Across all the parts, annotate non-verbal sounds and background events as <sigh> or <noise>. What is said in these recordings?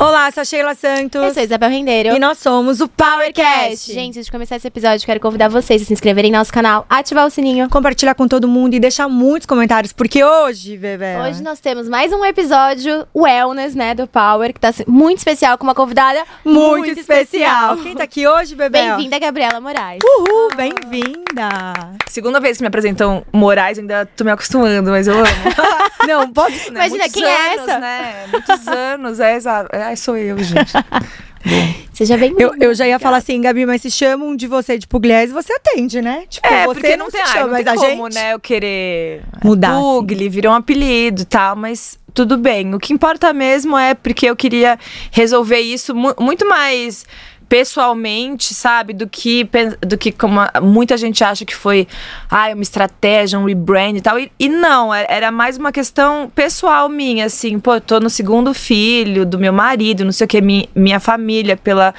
Olá, sou a Sheila Santos. Eu sou Isabel Rendeiro. E nós somos o PowerCast. Gente, antes de começar esse episódio, quero convidar vocês a se inscreverem no nosso canal, ativar o sininho. Compartilhar com todo mundo e deixar muitos comentários, porque hoje, bebê. Hoje nós temos mais um episódio Wellness, né, do Power, que tá muito especial com uma convidada muito, muito especial. Quem tá aqui hoje, bebê? Bem-vinda, Gabriela Moraes. Uhul, oh. bem-vinda. Segunda vez que me apresentam Moraes, ainda tô me acostumando, mas eu amo. <laughs> Não, pode. Né? Imagina, Muitos quem anos, é essa? Né? Muitos anos, é exato. É, sou eu, gente. <laughs> Seja bem-vinda. Eu, eu já ia falar assim, Gabi, mas se chamam de você de Pugliese, você atende, né? Tipo, é, você porque não, não tem, chama, não mas tem a como, gente... né? Eu querer mudar. Pugli, assim. virou um apelido e tal, mas tudo bem. O que importa mesmo é porque eu queria resolver isso mu muito mais pessoalmente, sabe? Do que, do que como muita gente acha que foi ah, uma estratégia, um rebrand e tal. E, e, não, era mais uma questão pessoal minha, assim. Pô, eu tô no segundo filho do meu marido, não sei o que, minha, minha família pela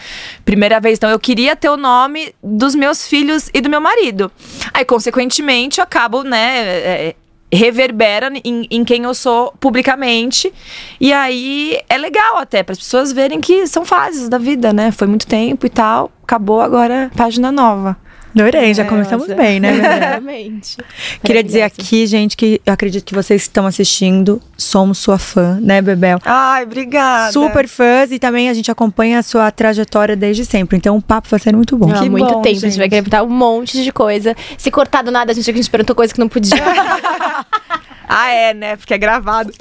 primeira vez. Então eu queria ter o nome dos meus filhos e do meu marido. Aí, consequentemente, eu acabo, né, é, reverbera em, em, quem eu sou publicamente. E aí é legal até para as pessoas verem que são fases da vida, né? Foi muito tempo e tal, acabou agora página nova. Adorei, já é, começamos nossa. bem, né? <laughs> Exatamente. Queria dizer aqui, gente, que eu acredito que vocês estão assistindo, somos sua fã, né, Bebel? Ai, obrigada. Super fãs e também a gente acompanha a sua trajetória desde sempre. Então o papo vai ser muito bom. Há muito bom, tempo, gente. a gente vai querer perguntar um monte de coisa. Se cortar do nada, a gente, a gente perguntou coisa que não podia. <laughs> Ah, é, né? Porque é gravado.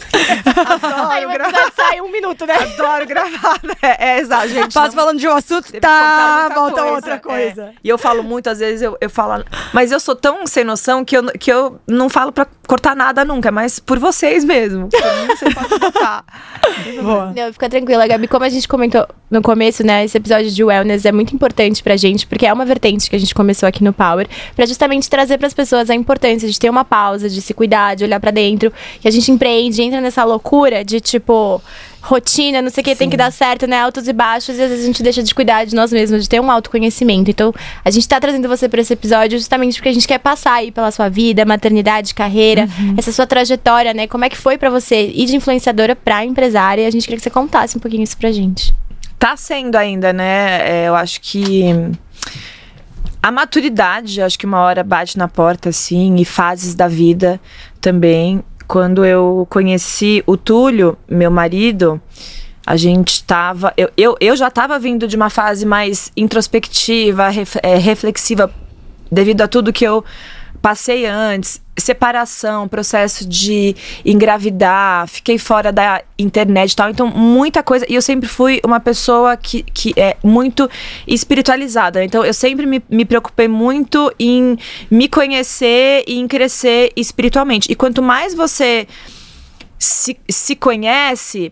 Adoro <laughs> Aí o episódio sai um minuto, né? Adoro gravado. É, é exato, gente. Passo não... falando de um assunto, tá, volta coisa, outra coisa. É. E eu falo muito, às vezes eu, eu falo... Mas eu sou tão sem noção que eu, que eu não falo pra cortar nada nunca, mas por vocês mesmo. Por mim, você pode cortar. <laughs> Boa. Não, fica tranquila, Gabi. Como a gente comentou no começo, né? Esse episódio de wellness é muito importante pra gente, porque é uma vertente que a gente começou aqui no Power, pra justamente trazer pras pessoas a importância de ter uma pausa, de se cuidar, de olhar pra dentro dentro, que a gente empreende, entra nessa loucura de tipo rotina, não sei o que, tem que dar certo, né? Altos e baixos, e às vezes a gente deixa de cuidar de nós mesmos, de ter um autoconhecimento. Então, a gente tá trazendo você para esse episódio justamente porque a gente quer passar aí pela sua vida, maternidade, carreira, uhum. essa sua trajetória, né? Como é que foi para você ir de influenciadora pra empresária? A gente queria que você contasse um pouquinho isso pra gente. Tá sendo ainda, né? É, eu acho que a maturidade, acho que uma hora bate na porta, assim, e fases da vida também. Quando eu conheci o Túlio, meu marido, a gente estava. Eu, eu, eu já estava vindo de uma fase mais introspectiva, ref, é, reflexiva, devido a tudo que eu passei antes, separação, processo de engravidar, fiquei fora da internet e tal, então muita coisa, e eu sempre fui uma pessoa que, que é muito espiritualizada, então eu sempre me, me preocupei muito em me conhecer e em crescer espiritualmente, e quanto mais você se, se conhece,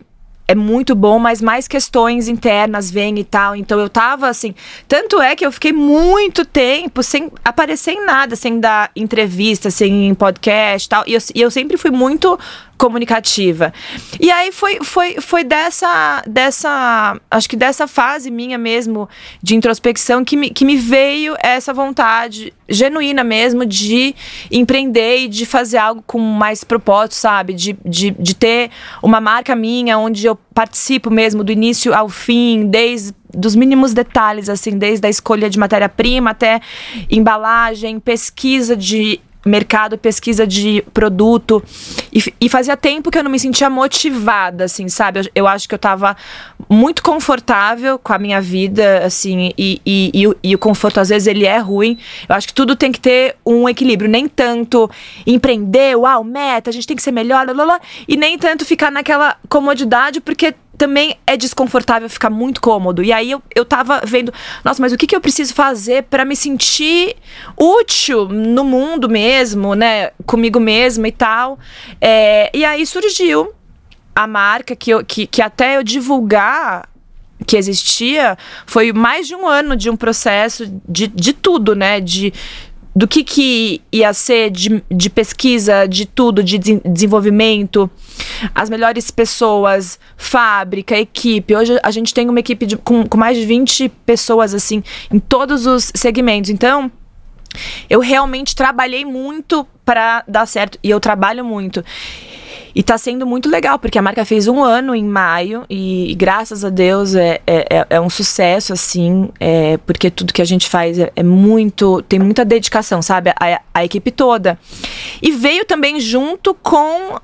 é muito bom, mas mais questões internas vêm e tal. Então eu tava assim. Tanto é que eu fiquei muito tempo sem aparecer em nada, sem dar entrevista, sem podcast e tal. E eu, e eu sempre fui muito comunicativa. E aí foi, foi, foi dessa, dessa, acho que dessa fase minha mesmo de introspecção que me, que me veio essa vontade genuína mesmo de empreender e de fazer algo com mais propósito, sabe? De, de, de ter uma marca minha onde eu participo mesmo do início ao fim, desde dos mínimos detalhes, assim, desde a escolha de matéria-prima até embalagem, pesquisa de mercado, pesquisa de produto. E, e, fazia tempo que eu não me sentia motivada, assim, sabe? Eu, eu, acho que eu tava muito confortável com a minha vida, assim, e, e, o, e, o conforto, às vezes, ele é ruim. Eu acho que tudo tem que ter um equilíbrio. Nem tanto empreender, uau, meta, a gente tem que ser melhor, blá, blá, blá, e nem tanto ficar naquela comodidade, porque também é desconfortável ficar muito cômodo. E aí eu, eu tava vendo, nossa, mas o que, que eu preciso fazer para me sentir útil no mundo mesmo, né? Comigo mesma e tal. É, e aí surgiu a marca que, eu, que, que até eu divulgar que existia foi mais de um ano de um processo de, de tudo, né? De, do que, que ia ser de, de pesquisa, de tudo, de desenvolvimento, as melhores pessoas, fábrica, equipe. Hoje a gente tem uma equipe de, com, com mais de 20 pessoas, assim, em todos os segmentos. Então, eu realmente trabalhei muito para dar certo e eu trabalho muito. E tá sendo muito legal, porque a marca fez um ano em maio e, graças a Deus é, é, é, é um sucesso, assim, é, porque tudo que a gente faz é, é muito. tem muita dedicação, sabe? A, a equipe toda. E veio também junto com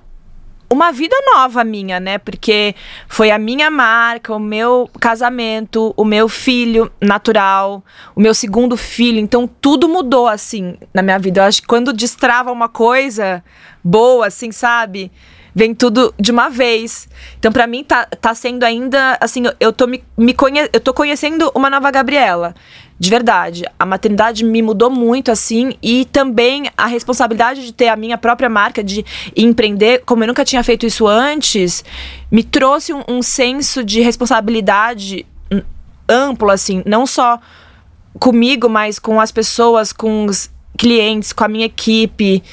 uma vida nova minha, né? Porque foi a minha marca, o meu casamento, o meu filho natural, o meu segundo filho. Então tudo mudou assim na minha vida. Eu acho que quando destrava uma coisa boa, assim, sabe? Vem tudo de uma vez. Então, para mim, tá, tá sendo ainda, assim, eu tô, me, me conhe eu tô conhecendo uma nova Gabriela. De verdade. A maternidade me mudou muito, assim, e também a responsabilidade de ter a minha própria marca, de empreender, como eu nunca tinha feito isso antes, me trouxe um, um senso de responsabilidade amplo, assim, não só comigo, mas com as pessoas, com os clientes, com a minha equipe.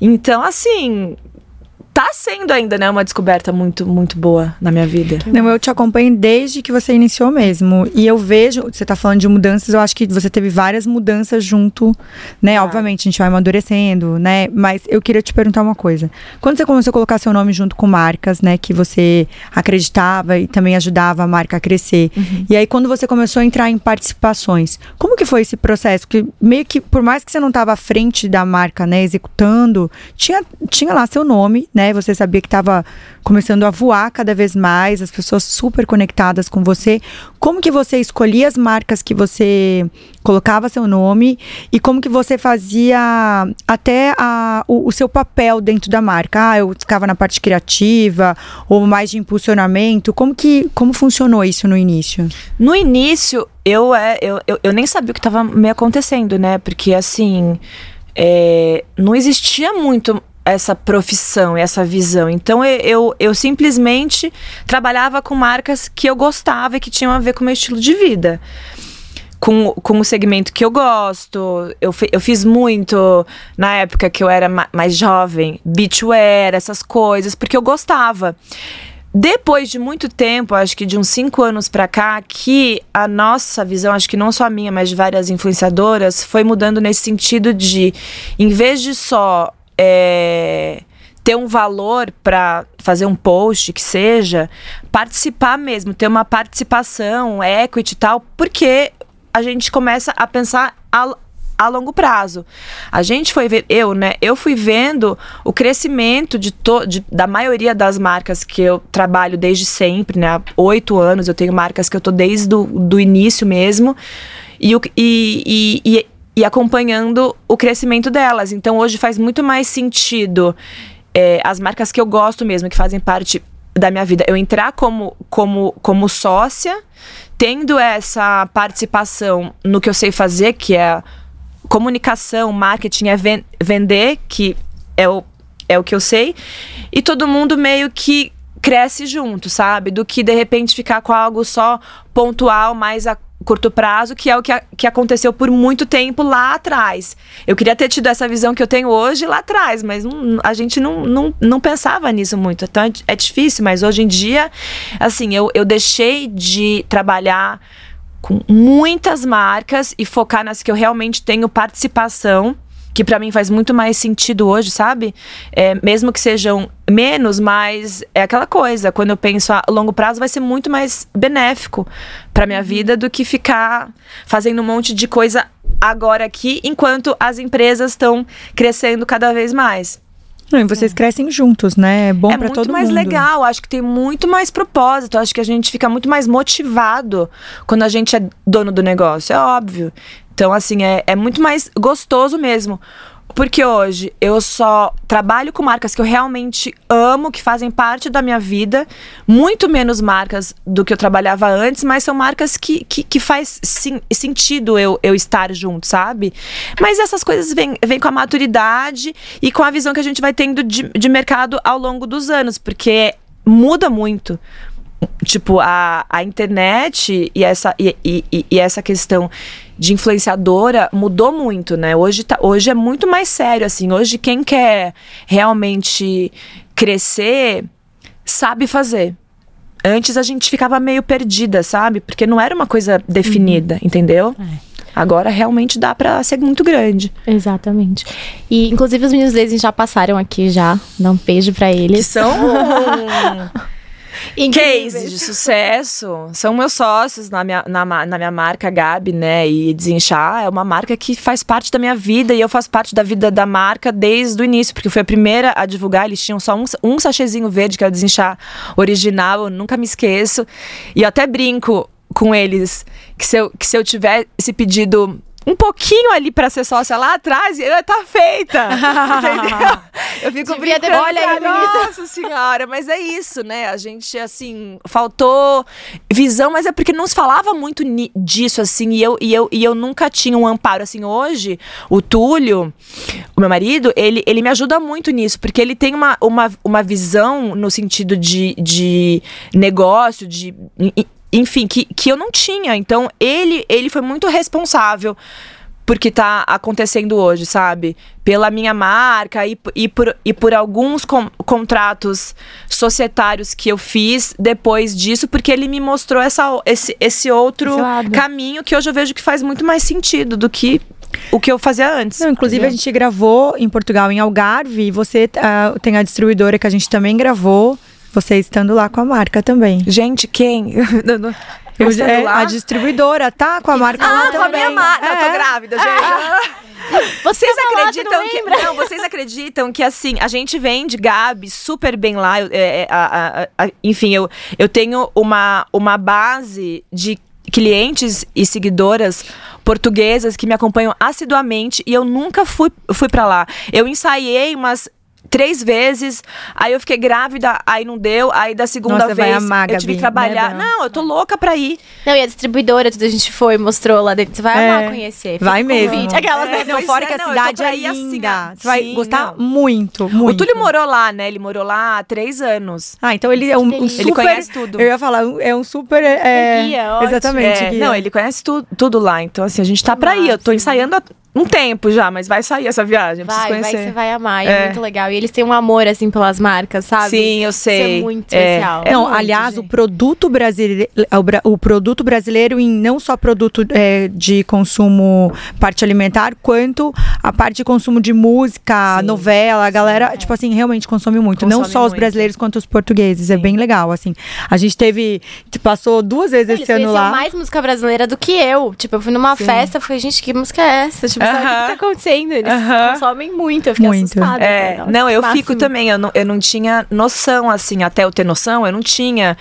Então, assim, tá sendo ainda, né, uma descoberta muito, muito boa na minha vida. Não, eu te acompanho desde que você iniciou mesmo. E eu vejo, você tá falando de mudanças, eu acho que você teve várias mudanças junto, né? Ah. Obviamente, a gente vai amadurecendo, né? Mas eu queria te perguntar uma coisa. Quando você começou a colocar seu nome junto com marcas, né, que você acreditava e também ajudava a marca a crescer. Uhum. E aí, quando você começou a entrar em participações, como que foi esse processo? Porque meio que, por mais que você não tava à frente da marca, né, executando, tinha, tinha lá seu nome, né? Né? Você sabia que estava começando a voar cada vez mais, as pessoas super conectadas com você. Como que você escolhia as marcas que você colocava seu nome e como que você fazia até a, o, o seu papel dentro da marca? Ah, eu ficava na parte criativa ou mais de impulsionamento. Como que como funcionou isso no início? No início, eu, é, eu, eu, eu nem sabia o que estava me acontecendo, né? Porque assim. É, não existia muito essa profissão, essa visão. Então eu, eu, eu, simplesmente trabalhava com marcas que eu gostava e que tinham a ver com o meu estilo de vida. Com, com o segmento que eu gosto. Eu, eu fiz muito na época que eu era ma mais jovem, beachwear, essas coisas, porque eu gostava. Depois de muito tempo, acho que de uns cinco anos para cá, que a nossa visão, acho que não só a minha, mas de várias influenciadoras, foi mudando nesse sentido de, em vez de só é, ter um valor para fazer um post que seja, participar mesmo, ter uma participação, equity e tal, porque a gente começa a pensar a, a longo prazo. A gente foi ver, eu, né? Eu fui vendo o crescimento de, to, de da maioria das marcas que eu trabalho desde sempre, né? Há oito anos, eu tenho marcas que eu tô desde do, do início mesmo. E, e, e, e acompanhando o crescimento delas. Então hoje faz muito mais sentido é, as marcas que eu gosto mesmo, que fazem parte da minha vida, eu entrar como, como, como sócia, tendo essa participação no que eu sei fazer, que é comunicação, marketing, é ven vender, que é o, é o que eu sei, e todo mundo meio que cresce junto, sabe? Do que de repente ficar com algo só pontual, mais a curto prazo, que é o que, a, que aconteceu por muito tempo lá atrás. Eu queria ter tido essa visão que eu tenho hoje lá atrás, mas não, a gente não, não, não pensava nisso muito. Então é, é difícil, mas hoje em dia, assim, eu, eu deixei de trabalhar com muitas marcas e focar nas que eu realmente tenho participação que para mim faz muito mais sentido hoje, sabe? É, mesmo que sejam menos, mas é aquela coisa. Quando eu penso a longo prazo, vai ser muito mais benéfico para minha uhum. vida do que ficar fazendo um monte de coisa agora aqui, enquanto as empresas estão crescendo cada vez mais. Não, e vocês é. crescem juntos, né? É bom é para todo mundo. É muito mais legal, acho que tem muito mais propósito, acho que a gente fica muito mais motivado quando a gente é dono do negócio, é óbvio. Então, assim, é, é muito mais gostoso mesmo. Porque hoje eu só trabalho com marcas que eu realmente amo, que fazem parte da minha vida. Muito menos marcas do que eu trabalhava antes, mas são marcas que, que, que faz sim, sentido eu, eu estar junto, sabe? Mas essas coisas vêm, vêm com a maturidade e com a visão que a gente vai tendo de, de mercado ao longo dos anos, porque muda muito tipo, a, a internet e essa, e, e, e, essa questão de influenciadora mudou muito, né? Hoje, tá, hoje é muito mais sério, assim. Hoje, quem quer realmente crescer sabe fazer. Antes a gente ficava meio perdida, sabe? Porque não era uma coisa definida, uhum. entendeu? É. Agora realmente dá pra ser muito grande. Exatamente. E, inclusive, os meninos deles já passaram aqui já. Dá um beijo pra Que eles. são Incríveis. <laughs> cases de sucesso. São meus sócios na minha, na, na minha marca Gabi, né? E Desinchar é uma marca que faz parte da minha vida e eu faço parte da vida da marca desde o início, porque fui a primeira a divulgar. Eles tinham só um, um sachêzinho verde, que é o Desinchar original, eu nunca me esqueço. E eu até brinco com eles que se eu, que se eu tivesse pedido. Um pouquinho ali pra ser sócia lá atrás, eu ia estar feita. <laughs> entendeu? Eu fico Devia brincando. Olha aí, nossa senhora, mas é isso, né? A gente, assim, faltou visão, mas é porque não se falava muito disso, assim, e eu, e, eu, e eu nunca tinha um amparo, assim, hoje, o Túlio, o meu marido, ele, ele me ajuda muito nisso, porque ele tem uma, uma, uma visão no sentido de, de negócio, de... Enfim, que, que eu não tinha. Então, ele, ele foi muito responsável porque tá acontecendo hoje, sabe? Pela minha marca e, e, por, e por alguns con- contratos societários que eu fiz depois disso, porque ele me mostrou essa, esse, esse outro Esse caminho que hoje eu vejo que faz muito mais sentido do que o que eu fazia antes. Não, inclusive a gente gravou em Portugal, em Algarve, e você ah, tem a distribuidora que a gente também gravou, você estando lá com a marca também. Gente, quem? <laughs> Eu é, lá? a distribuidora tá com a marca lá Ah, com a também. minha marca. Eu tô É. grávida, gente. <laughs> Vocês tava lá, você acreditam não que. Não, vocês acreditam que assim, a gente vende Gabi super bem lá. é, é, a- a- a- enfim, eu, eu tenho uma, uma base de clientes e seguidoras portuguesas que me acompanham assiduamente e eu nunca fui, fui para lá. Eu ensaiei umas três vezes, aí eu fiquei grávida, aí não deu, aí da segunda Nossa, vez amar, eu tive Gabi, que trabalhar. né, não, eu tô louca pra ir. Não, e a distribuidora, tudo a gente foi, mostrou lá dentro. Você vai É, amar conhecer. Vai mesmo. convite. Aquelas, né? É, não, pois fora é, que a não, cidade é assim, linda. ah, Você vai sim, gostar não. muito, muito. O Túlio morou lá, né? Ele morou lá há três anos. Ah, então ele é um, um super. Ele conhece tudo. Eu ia falar, é um super. É, guia, ótimo. exatamente. É, guia. não, ele conhece tu, tudo lá. Então, assim, a gente tá pra ir. Eu tô ensaiando há um tempo já, mas vai sair essa viagem. Vai, vai, você vai amar. É. É. muito legal. E eles têm um amor, assim, pelas marcas, sabe? Sim, eu sei. Isso é muito É, especial. é não, muito, aliás, o gente. produto brasileiro, o, o produto brasileiro em não só produto é, de consumo parte alimentar, quanto a parte de consumo de música, Sim. novela, a galera, tipo assim, realmente consome muito. não Consome só os muito. brasileiros quanto os portugueses. É bem legal, assim. A gente teve, passou duas vezes Eles esse ano lá. mais música brasileira do que eu. Tipo, eu fui numa festa, eu falei, gente, que música é essa? Tipo, sabe o que tá acontecendo? Eles Aham. consomem muito, eu fiquei Muito. assustada. É, Falei, nossa, não, eu máximo. fico também. Eu não, eu não tinha noção, assim, até eu ter noção, eu não tinha.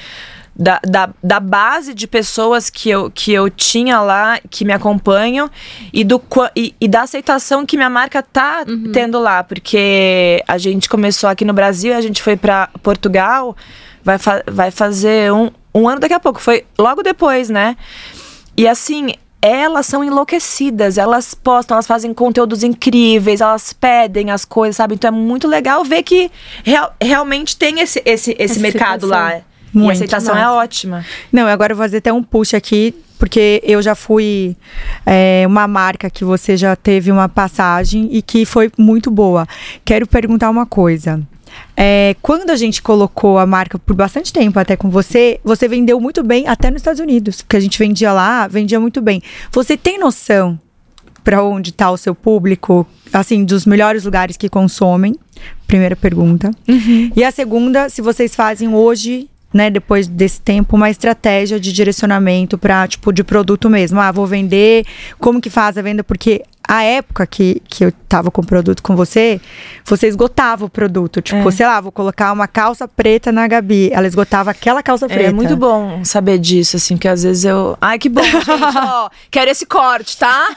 Da, da, da base de pessoas que eu, que eu tinha lá, que me acompanham, e, do, e, e da aceitação que minha marca tá Uhum. tendo lá. Porque a gente começou aqui no Brasil, a gente foi para Portugal, vai, fa vai fazer um, um ano daqui a pouco. Foi logo depois, né? E assim, elas são enlouquecidas, elas postam, elas fazem conteúdos incríveis, elas pedem as coisas, sabe? Então é muito legal ver que real- realmente tem esse, esse, esse Essa mercado lá. e Muito a aceitação é ótima. Não, agora eu vou fazer até um push aqui, porque eu já fui é, uma marca que você já teve uma passagem e que foi muito boa. Quero perguntar uma coisa. É, quando a gente colocou a marca por bastante tempo até com você, você vendeu muito bem até nos Estados Unidos, porque a gente vendia lá, vendia muito bem. Você tem noção para onde está o seu público, assim, dos melhores lugares que consomem? Primeira pergunta. E a segunda, se vocês fazem hoje, né, depois desse tempo, uma estratégia de direcionamento para tipo de produto mesmo. Ah, vou vender, como que faz a venda? Porque a época que, que eu tava com o produto com você, você esgotava o produto. Tipo, É. sei lá, vou colocar uma calça preta na Gabi. Ela esgotava aquela calça preta. É muito bom saber disso, assim, porque às vezes eu. Ai, que bom, gente. <laughs> Ó, quero esse corte, tá?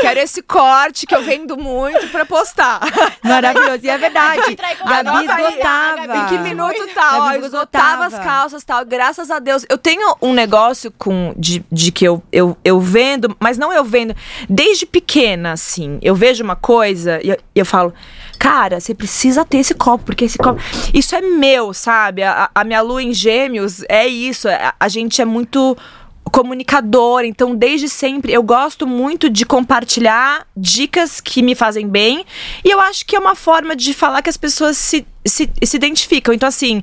quero esse corte que eu vendo muito pra postar. Maravilhoso. E é verdade. Gabi aí, esgotava. Em que minuto tá? Ó, Gabi eu esgotava as calças e tal. Graças a Deus. Eu tenho um negócio com de, de que eu, eu, eu vendo, mas não eu vendo. Desde pequena, assim. Eu vejo uma coisa e eu, eu falo. Cara, você precisa ter esse copo, porque esse copo. Isso é meu, sabe? A, a minha lua em gêmeos é isso. A, a gente é muito comunicador, então desde sempre eu gosto muito de compartilhar dicas que me fazem bem e eu acho que é uma forma de falar que as pessoas se, se, se identificam. Então, assim,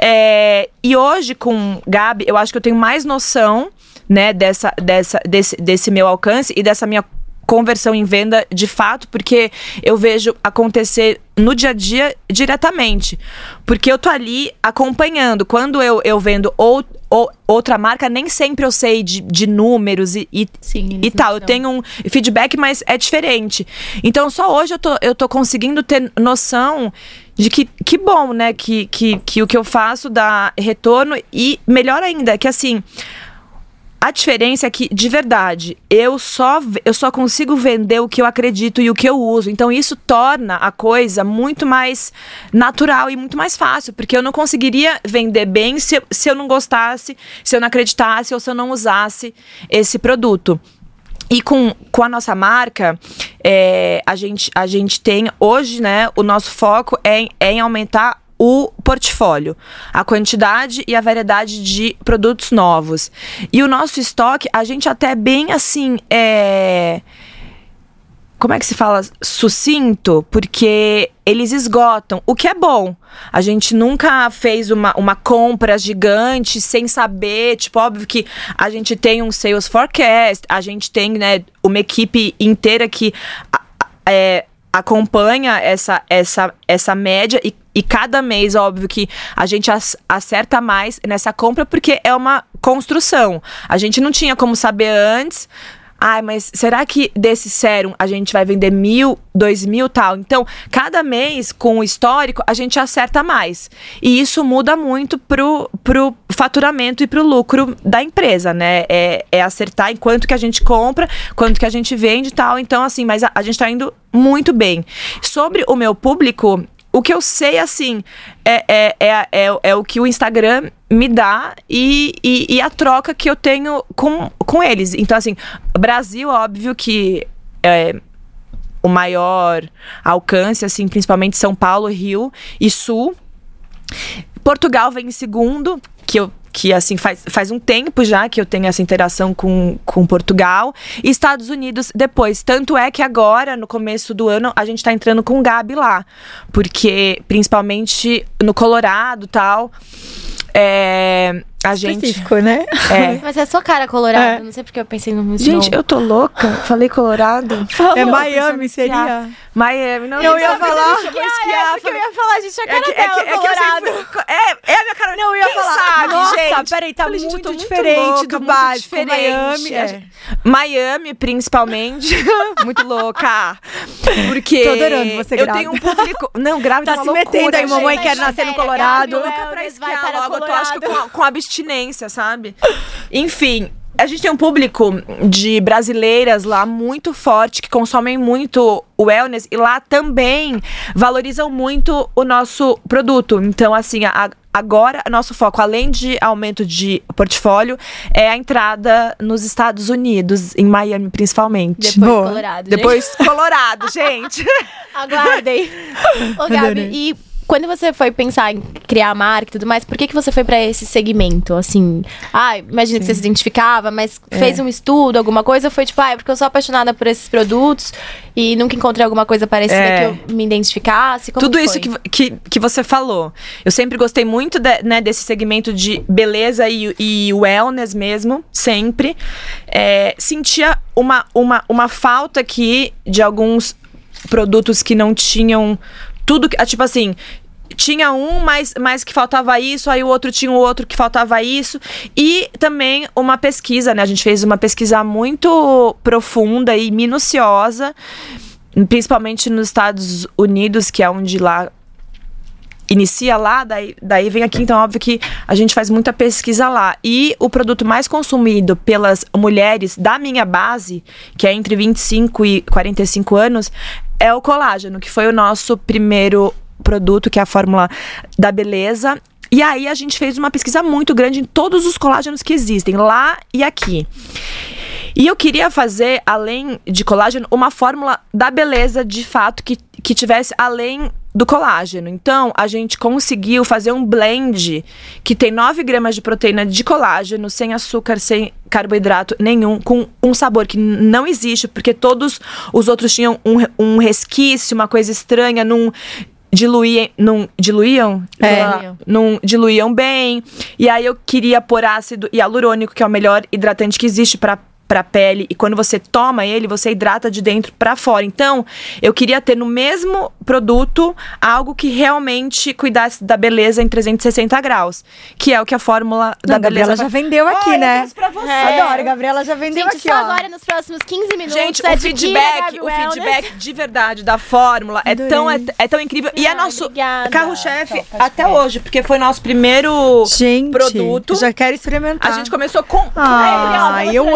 é, e hoje com Gabi, eu acho que eu tenho mais noção né, dessa, dessa, desse, desse meu alcance e dessa minha conversão em venda de fato, porque eu vejo acontecer no dia a dia diretamente. Porque eu tô ali acompanhando. Quando eu, eu vendo ou, ou outra marca, nem sempre eu sei de, de números e, e, Sim, e tal. Eu tenho um feedback, mas é diferente. Então, só hoje eu tô, eu tô conseguindo ter noção de que, que bom, né? Que, que, que o que eu faço dá retorno. E melhor ainda, que assim a diferença é que, de verdade, eu só, eu só consigo vender o que eu acredito e o que eu uso. Então, isso torna a coisa muito mais natural e muito mais fácil, porque eu não conseguiria vender bem se, se eu não gostasse, se eu não acreditasse ou se eu não usasse esse produto. E com, com a nossa marca, é, a, gente, a gente tem hoje, né? O nosso foco é, é em aumentar o portfólio, a quantidade e a variedade de produtos novos. E o nosso estoque, a gente até bem assim, é como é que se fala sucinto, porque eles esgotam, o que é bom. A gente nunca fez uma, uma compra gigante sem saber, tipo, óbvio que a gente tem um sales forecast, a gente tem, né, uma equipe inteira que é, acompanha essa, essa, essa média e, e cada mês, óbvio que a gente acerta mais nessa compra porque é uma construção. A gente não tinha como saber antes. Ai, mas será que desse sérum a gente vai vender mil, dois mil tal? Então, cada mês, com o histórico, a gente acerta mais. E isso muda muito pro, pro faturamento e pro lucro da empresa, né? É, é acertar em quanto que a gente compra, quanto que a gente vende e tal. Então, assim, mas a, a gente tá indo muito bem. Sobre o meu público, o que eu sei, assim, é, é, é, é, é o que o Instagram me dá e, e, e, a troca que eu tenho com, com eles. Então, assim, Brasil, óbvio que é o maior alcance, assim, principalmente São Paulo, Rio e Sul. Portugal vem em segundo, que eu que assim faz, faz um tempo já que eu tenho essa interação com, com Portugal e Estados Unidos depois. Tanto é que agora, no começo do ano, a gente está entrando com o Gabi lá. Porque, principalmente no Colorado tal. É, a gente. Específico, né? É. <laughs> Mas é sua cara colorada. É. Não sei porque eu pensei no Gente, eu tô louca. Falei colorado. <laughs> Falou, é Miami, seria? Miami. Não, eu ia falar. É, eu ia falar, gente, a cara é que, dela, é, colorado. É, é a minha cara. Não, eu ia Quem falar. Sabe, Nossa, gente? peraí, tá Falei, muito, muito diferente louca, do básico. Miami, é. Miami, principalmente. <laughs> muito louca. Porque. Tô adorando você Eu tenho um público. Não, grávida Tá se metendo aí, mamãe quer nascer no Colorado. Louca pra esquiar logo. Eu tô, acho que com abstinência, sabe? Enfim, a gente tem um público de brasileiras lá muito forte que consomem muito o wellness e lá também valorizam muito o nosso produto. Então, assim, a, agora nosso foco, além de aumento de portfólio, é a entrada nos Estados Unidos, em Miami principalmente. Depois Boa. Colorado. Depois <laughs> Colorado, gente. Aguardem. Ô, Gabi, e quando você foi pensar em criar a marca e tudo mais, por que, que você foi para esse segmento? Assim, ah, imagina que você se identificava, mas é. fez um estudo, alguma coisa, foi tipo, ah, é porque eu sou apaixonada por esses produtos e nunca encontrei alguma coisa parecida é. que eu me identificasse? Como Tudo isso que, que, que você falou. Eu sempre gostei muito de, né, desse segmento de beleza e, e wellness mesmo, sempre. É, sentia uma, uma, uma falta aqui de alguns produtos que não tinham tudo que. Tipo assim, tinha um, mas, mas que faltava isso, aí o outro tinha o outro que faltava isso. E também uma pesquisa, né? A gente fez uma pesquisa muito profunda e minuciosa, principalmente nos Estados Unidos, que é onde lá inicia lá, daí, daí vem aqui, então óbvio que a gente faz muita pesquisa lá. E o produto mais consumido pelas mulheres da minha base, que é entre 25 e 45 anos, é o colágeno, que foi o nosso primeiro produto, que é a fórmula da beleza. E aí a gente fez uma pesquisa muito grande em todos os colágenos que existem, lá e aqui. E eu queria fazer, além de colágeno, uma fórmula da beleza de fato que, que tivesse além do colágeno. Então, a gente conseguiu fazer um blend que tem 9 gramas de proteína de colágeno, sem açúcar, sem carboidrato nenhum, com um sabor que não existe, porque todos os outros tinham um, um resquício, uma coisa estranha, num diluíam, não diluíam, É. Não- diluíam bem. E aí eu queria pôr ácido hialurônico, que é o melhor hidratante que existe para para pele e quando você toma ele, você hidrata de dentro para fora. Então, eu queria ter no mesmo produto algo que realmente cuidasse da beleza em 360 graus, que é o que a fórmula da Não, a Gabriela beleza já faz. vendeu aqui, eu né? pra você. É. Adoro, a Gabriela já vendeu Gente, aqui, só ó. agora, nos próximos 15 minutos, Gente, é o feedback, o feedback de verdade da fórmula é Adorei. tão, é, é tão incrível. E é nosso obrigada. carro-chefe Então, até hoje, porque foi nosso primeiro Gente, produto. já quero experimentar. A gente começou com. Ah, Ai, eu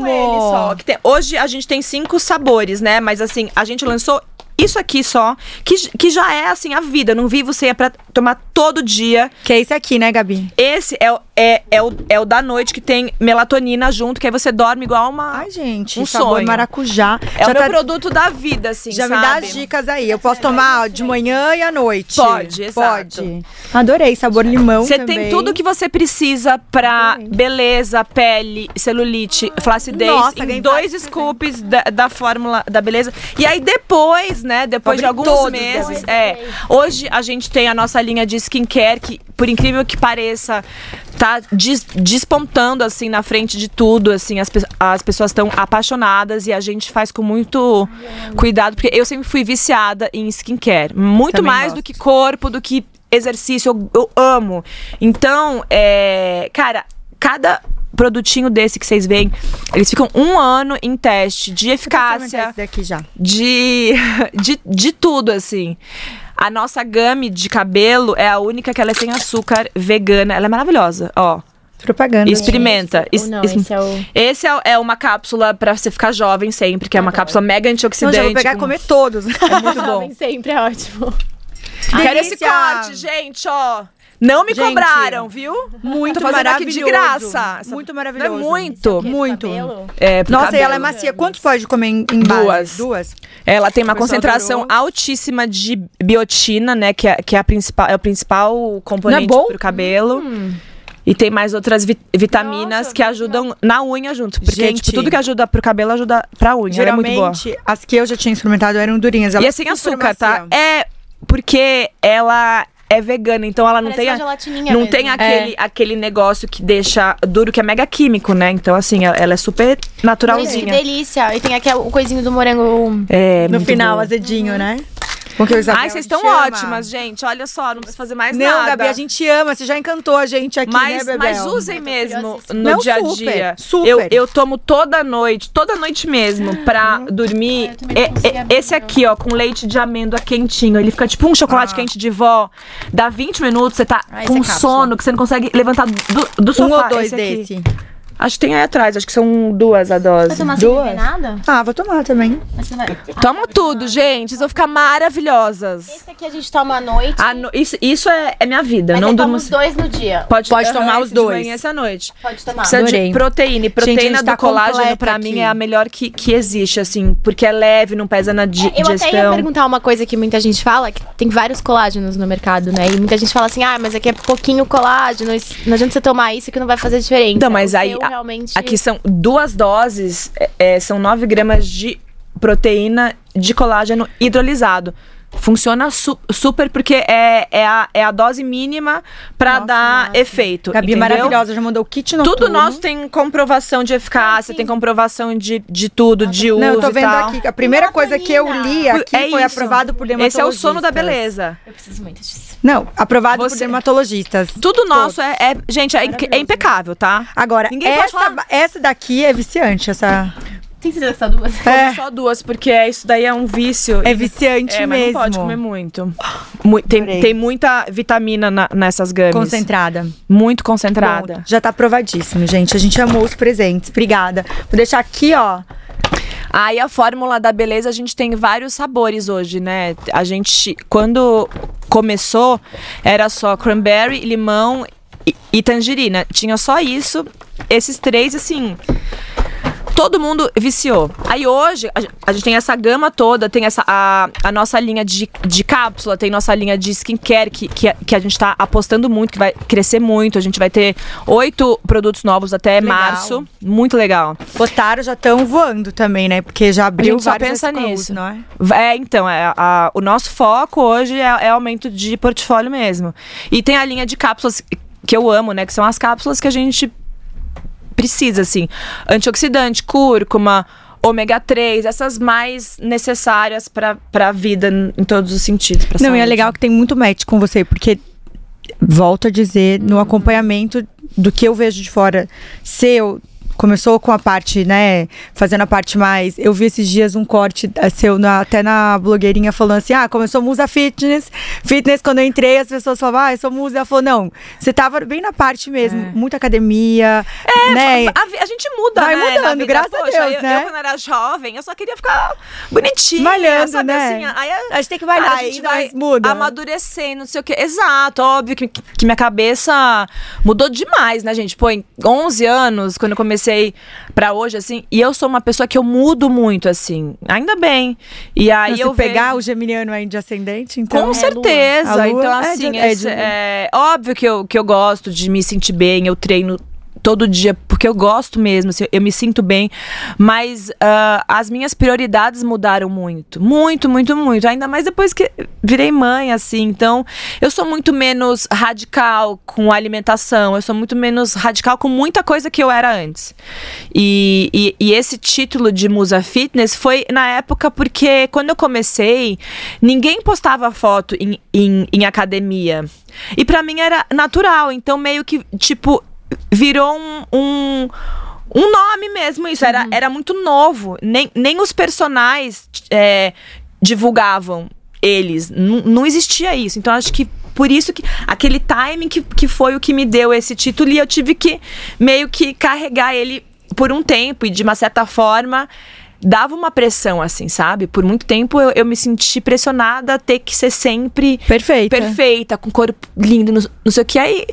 Com ele só. Tem- hoje a gente tem cinco sabores, né? Mas assim, a gente lançou isso aqui só, que, que já é assim a vida. Eu não vivo sem é pra tomar todo dia. Que é esse aqui, né, Gabi? Esse é, o- é, é, o, é o da noite que tem melatonina junto, que aí você dorme igual uma. Ai, gente, Um sabor sonho. maracujá. é já o meu tá- produto da vida, assim. Já me sabe? dá as dicas aí. Eu posso tomar ó, de manhã e à noite. Pode, exato. Pode. Adorei, sabor limão Você tem tudo que você precisa pra beleza, pele, celulite, flacidez Nossa, em dois scoops da, da fórmula da beleza. E aí depois, né, depois de Abrir alguns todos, meses, é, hoje a gente tem a nossa linha de skincare que, por incrível que pareça, tá des- despontando assim na frente de tudo, assim, as, pe- as pessoas estão apaixonadas e a gente faz com muito cuidado, porque eu sempre fui viciada em skincare, muito Também mais gosto. do que corpo, do que exercício, eu, eu amo. Então, é, cara, cada produtinho desse que vocês veem, eles ficam um ano em teste de Eu eficácia, esse daqui já. de, <laughs> de, de tudo, assim. A nossa gama de cabelo é a única que ela é sem açúcar, vegana. Ela é maravilhosa, ó. Propaganda. Experimenta. Esse- Es- não, es- esse é o... Esse é, é uma cápsula pra você ficar jovem sempre, que é uma cápsula mega antioxidante. já vou pegar e com- comer todos. É muito <laughs> bom. Jovem sempre, é ótimo. Quero esse corte, gente, ó. Não me Gente, cobraram, viu? Muito aqui de maravilhoso. graça. Muito Não é maravilhoso. muito. Muito. Cabelo? É, Nossa, e ela é cabelo. macia. Quantos pode comer em, em base? Duas. Duas? Ela tem uma concentração adorou. altíssima de biotina, né? Que é, que é, a principal, é o principal componente Não é pro cabelo. E tem mais outras vi- vitaminas Nossa, que ajudam na unha junto. Porque, Gente. tipo, tudo que ajuda pro cabelo ajuda pra unha. Ela é muito boa. Geralmente, as que eu já tinha experimentado eram durinhas. Ela E é sem super açúcar, tá? É porque ela é vegana, então ela não Parece tem. a- gelatininha Não mesmo. tem aquele, aquele negócio que deixa duro, que é mega químico, né? Então, assim, ela, ela é super Gente, que naturalzinha. delícia. E tem aqui o coisinho do morango. É, No final, boa. azedinho, né? Porque o Isabel, Ai, vocês estão ótimas, gente. Olha só, não precisa fazer mais Não, nada. Gabi, a gente ama. Você já encantou a gente aqui, Mas, né, Bebel? mas usem mesmo no Não, dia a super, dia. super. Eu, eu tomo toda noite, toda noite mesmo, pra dormir. Ah, não E- consegui e- abrir, esse não. aqui, ó, com leite de amêndoa quentinho. Ele fica tipo um chocolate Ah. quente de vó. Dá 20 minutos, você tá Ah, com é sono, que você não consegue levantar do, do sofá. Um ou dois Esse aqui. desse. Acho que tem aí atrás, acho que são duas a Vai dose. tomar sem Duas? beber nada? Ah, vou tomar também. Mas você vai... Toma tudo, gente. Vocês vão ficar maravilhosas. Esse aqui a gente toma à noite. Ah, no- isso, isso é, é minha vida. mas não você durmo toma os dois no dia. Pode, Pode tomar os de dois. manhã e esse à noite. Pode tomar. Precisa Adorei. de proteína. E proteína Gente, a gente do tá colágeno, pra aqui. mim, é a melhor que, que existe, assim. Porque é leve, não pesa na di Eu até ia digestão. perguntar uma coisa que muita gente fala, que tem vários colágenos no mercado, né? E muita gente fala assim, ah, mas aqui é pouquinho colágeno, não adianta você tomar isso que não vai fazer diferença. Então, mas aí, a- realmente... Aqui são duas doses, é, é, são 9 gramas de proteína de colágeno hidrolisado. Funciona su- super porque é, é, a, é a dose mínima pra Nossa, dar massa. efeito. Gabi entendeu? maravilhosa, já mandou o kit noturno. Tudo nosso tem comprovação de eficácia, tem comprovação de, de tudo, de uso Não, eu tô vendo tal. aqui. A primeira coisa que eu li aqui É foi isso. aprovado por dermatologistas. Esse é o sono da beleza. Eu preciso muito disso. Não, aprovado por Você- dermatologistas. Tudo nosso é, é- gente, é, é impecável, tá? Agora, Ninguém pode essa, falar. essa daqui é viciante, essa... Tem certeza que só duas? É, Só duas, porque é- isso daí é um vício. é viciante É, mas mesmo. não pode comer muito. Mu- tem, Adorei. tem muita vitamina na- nessas games. Concentrada. Muito concentrada. Bom, já tá aprovadíssimo, gente. A gente amou os presentes. Obrigada. Vou deixar aqui, ó. Aí a fórmula da beleza, a gente tem vários sabores hoje, né? A gente, quando começou, era só cranberry, limão e, e tangerina. Tinha só isso. Esses três, assim. Todo mundo viciou. Aí hoje, a, a gente tem essa gama toda, tem essa a, a nossa linha de, de cápsula, tem nossa linha de skincare, que, que, a, que a gente tá apostando muito, que vai crescer muito. A gente vai ter oito produtos novos até Legal. março. Muito legal. Postaram já estão voando também, né? Porque já abriu gente só pensa nisso. não é? É, então, é, a- o nosso foco hoje é, é aumento de portfólio mesmo. E tem a linha de cápsulas que eu amo, né? Que são as cápsulas que a gente precisa, assim. Antioxidante, cúrcuma, ômega 3, essas mais necessárias pra, pra vida em todos os sentidos. Não, e é saúde. legal que tem muito match com você, porque volto a dizer, no acompanhamento do que eu vejo de fora seu. Começou com a parte, né? Fazendo a parte mais. Eu vi esses dias um corte eh, seu na- até na blogueirinha falando assim: ah, começou musa fitness. Fitness, quando eu entrei, as pessoas falavam, ah, eu sou musa. Ela falou, não, você tava bem na parte mesmo. É. Muita academia. né? A, a gente muda, Vai né? mudando, graças a Poxa, Deus, eu, né? Eu, quando era jovem, eu só queria ficar bonitinha. Malhando, sabe, né? Assim, aí a- A gente tem que malhar, a gente vai muda. amadurecendo, não sei o quê. Exato, óbvio que, que minha cabeça mudou demais, né, gente? Pô, em 11 anos, quando eu comecei pra hoje, assim, e eu sou uma pessoa que eu mudo muito, assim. Ainda bem. E aí Se eu pegar vejo... o geminiano aí de ascendente, então. Com É, certeza. A lua Então, é assim, de- é esse- de- é, óbvio que eu, que eu gosto de me sentir bem, eu treino todo dia, porque eu gosto mesmo, assim, eu me sinto bem, mas ah, as minhas prioridades mudaram muito, muito, muito, muito, ainda mais depois que virei mãe, assim, então eu sou muito menos radical com a alimentação, eu sou muito menos radical com muita coisa que eu era antes. E, e, e esse título de Musa Fitness foi na época porque quando eu comecei, ninguém postava foto em, em, em academia. E pra mim era natural, então meio que, tipo, virou um. um um nome mesmo, isso. Era, era muito novo. Nem, nem os personagens é, divulgavam eles. Não, não existia isso. Então, acho que por isso que aquele timing que, que foi o que me deu esse título e eu tive que meio que carregar ele por um tempo e de uma certa forma dava uma pressão assim, sabe? Por muito tempo eu, eu me senti pressionada a ter que ser sempre Perfeita. perfeita, com corpo lindo, não, não sei o que aí.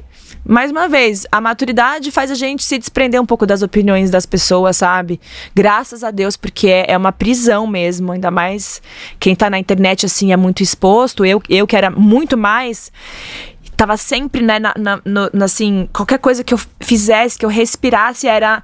Mais uma vez, a maturidade faz a gente se desprender um pouco das opiniões das pessoas, sabe? Graças a Deus, porque é, é uma prisão mesmo. Ainda mais quem tá na internet, assim, é muito exposto. Eu, eu que era muito mais. Tava sempre, né, na, na- no- assim, qualquer coisa que eu fizesse, que eu respirasse, era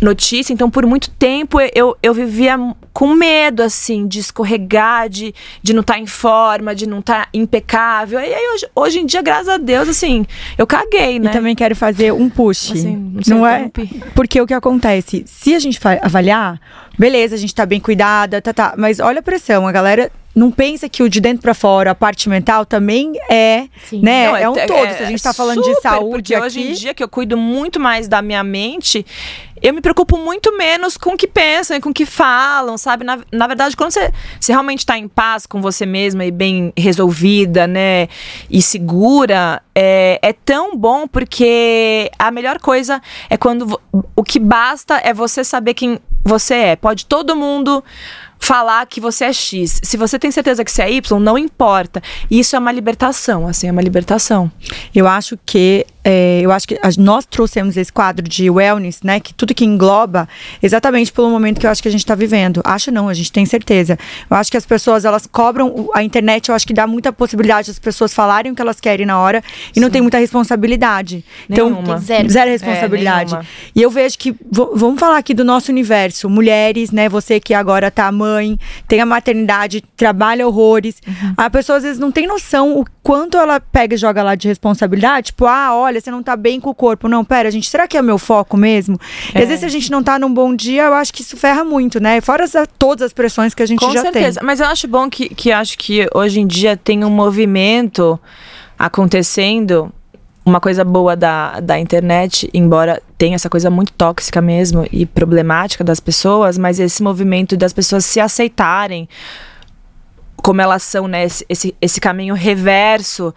notícia. Então, por muito tempo, eu, eu vivia com medo, assim, de escorregar, de, de não estar em forma, de não estar impecável. E aí, hoje, hoje em dia, graças a Deus, assim, eu caguei, né? E também quero fazer um push. Assim, não é? Porque o que acontece? Se a gente avaliar, beleza, a gente tá bem cuidada, tá, tá. Mas olha a pressão, a galera não pensa que o de dentro pra fora, a parte mental também é, Sim. né? Não, é, um é- todo. é Se a gente tá falando de saúde porque aqui, hoje em dia que eu cuido muito mais da minha mente, eu me preocupo muito menos com o que pensam e com o que falam, sabe? Na, na verdade, quando você, você realmente tá em paz com você mesma e bem resolvida, né? E segura, é, é tão bom porque a melhor coisa é quando o que basta é você saber quem você é. Pode todo mundo falar que você é X. Se você tem certeza que você é Y, não importa. Isso é uma libertação, assim, é uma libertação. eu acho que é, eu acho que nós trouxemos esse quadro de wellness, né? Que tudo que engloba, exatamente pelo momento que eu acho que a gente está vivendo. Acho não, a gente tem certeza. Eu acho que as pessoas elas cobram a internet. Eu acho que dá muita possibilidade das pessoas falarem o que elas querem na hora e não tem muita responsabilidade. Então Nenhuma. Zero. zero responsabilidade. nenhuma. e eu vejo que vamos falar aqui do nosso universo, mulheres, né? Você que agora tá mãe, tem a maternidade, trabalha horrores. A pessoa às vezes não tem noção o quanto ela pega e joga lá de responsabilidade. Tipo, ah, olha, você não tá bem com o corpo. Não, pera, gente, será que é o meu foco mesmo? E às vezes se a gente não tá num bom dia, eu acho que isso ferra muito, né? Fora todas as pressões que a gente Com já certeza. Mas eu acho bom que, que acho que hoje em dia tem um movimento acontecendo. Uma coisa boa da, da internet, embora tenha essa coisa muito tóxica mesmo e problemática das pessoas, mas esse movimento das pessoas se aceitarem como elas são, né? Esse, esse, esse caminho reverso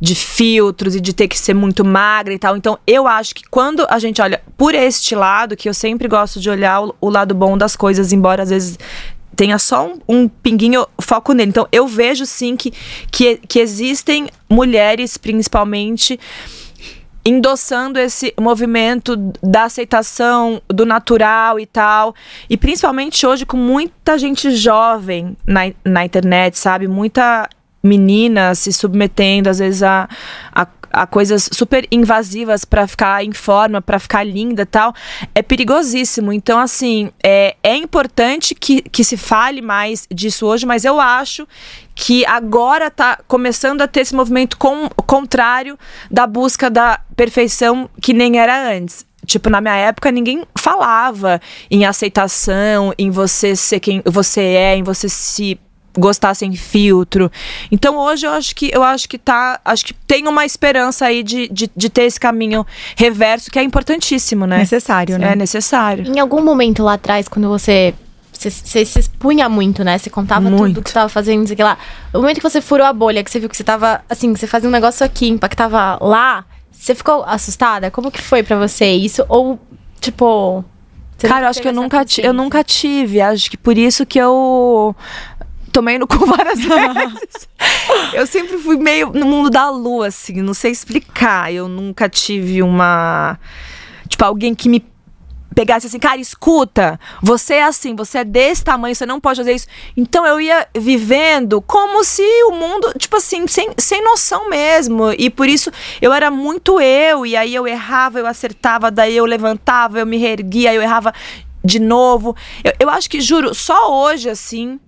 de filtros e de ter que ser muito magra e tal. Então, eu acho que quando a gente olha por este lado, que eu sempre gosto de olhar o, o lado bom das coisas, embora às vezes tenha só um, um pinguinho foco nele. Então, eu vejo sim que, que, que existem mulheres, principalmente, endossando esse movimento da aceitação do natural e tal. E principalmente hoje com muita gente jovem na, na internet, sabe? Muita menina se submetendo às vezes a, a a coisas super invasivas para ficar em forma, para ficar linda tal, é perigosíssimo. Então, assim, é, é importante que, que se fale mais disso hoje, mas eu acho que agora tá começando a ter esse movimento com, contrário da busca da perfeição que nem era antes. Tipo, na minha época, ninguém falava em aceitação, em você ser quem você é, em você se gostar sem filtro. Então hoje eu acho que eu acho que tá. Acho que tem uma esperança aí de, de, de ter esse caminho reverso, que é importantíssimo, né? Necessário, né? É necessário. Em algum momento lá atrás, quando você você se expunha muito, né? Você contava Muito. tudo que você tava fazendo, não sei o que lá. O momento que você furou a bolha, que você viu que você tava, assim, você fazia um negócio aqui, impactava lá, você ficou assustada? Como que foi pra você isso? Ou, tipo. Cara, eu acho que eu nunca, eu nunca tive. Acho que por isso que eu tomei no cu <laughs> várias <laughs> vezes. eu sempre fui meio no mundo da lua, assim, não sei explicar. Eu nunca tive uma. Tipo, alguém que me pegasse assim, cara, escuta, você é assim, você é desse tamanho, você não pode fazer isso. Então eu ia vivendo como se o mundo, tipo assim, sem, sem noção mesmo. E por isso eu era muito eu, e aí eu errava, eu acertava, daí eu levantava, eu me reerguia, eu errava de novo. Eu, eu acho que, juro, só hoje, assim.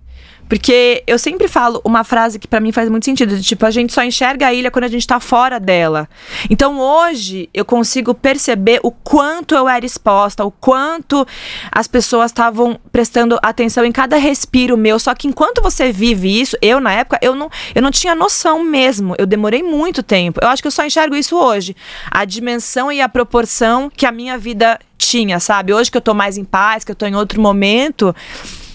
Porque eu sempre falo uma frase que pra mim faz muito sentido, de, tipo, a gente só enxerga a ilha quando a gente tá fora dela. Então hoje eu consigo perceber o quanto eu era exposta, o quanto as pessoas estavam prestando atenção em cada respiro meu. Só que enquanto você vive isso, eu na época, eu não, eu não tinha noção mesmo. Eu demorei muito tempo. Eu acho que eu só enxergo isso hoje. A dimensão e a proporção que a minha vida tinha, sabe? Hoje que eu tô mais em paz, que eu tô em outro momento,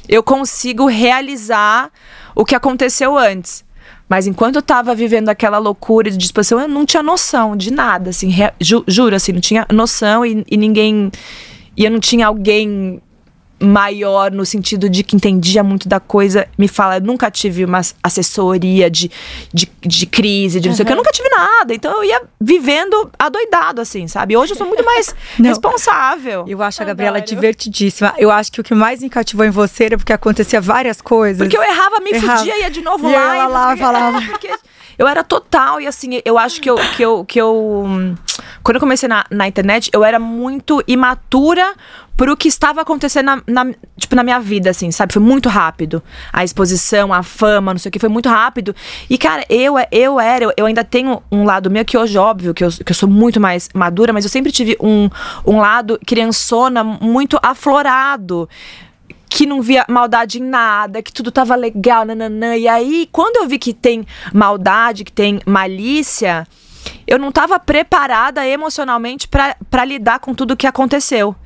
eu consigo realizar o que aconteceu antes. Mas enquanto eu tava vivendo aquela loucura de disposição, eu não tinha noção de nada, assim, ju- juro, assim, não tinha noção e, e ninguém. E eu não tinha alguém maior no sentido de que entendia muito da coisa me fala, eu nunca tive uma assessoria de, de, de crise, de não sei o que, eu nunca tive nada. Então eu ia vivendo adoidado, assim, sabe? Hoje eu sou muito mais <laughs> Não. responsável. Eu acho a Gabriela Adoro. divertidíssima. Eu acho que o que mais me cativou em você era porque acontecia várias coisas. Porque eu errava, me Errava. fudia, ia de novo E lá. ela e lá falava. É, porque eu era total, e assim, eu acho que eu. Que eu, que eu quando eu comecei na, na internet, eu era muito imatura pro que estava acontecendo na, na- tipo, na minha vida, assim, sabe? Foi muito rápido. A exposição, a fama, não sei o que, foi muito rápido. E, cara, eu, eu era, eu, eu ainda tenho um lado meu que hoje, óbvio, que eu, que eu sou muito mais madura, mas eu sempre tive um, um lado criançona muito aflorado que não via maldade em nada, que tudo tava legal, nananã. E aí, quando eu vi que tem maldade, que tem malícia, eu não tava preparada emocionalmente pra lidar com tudo que aconteceu.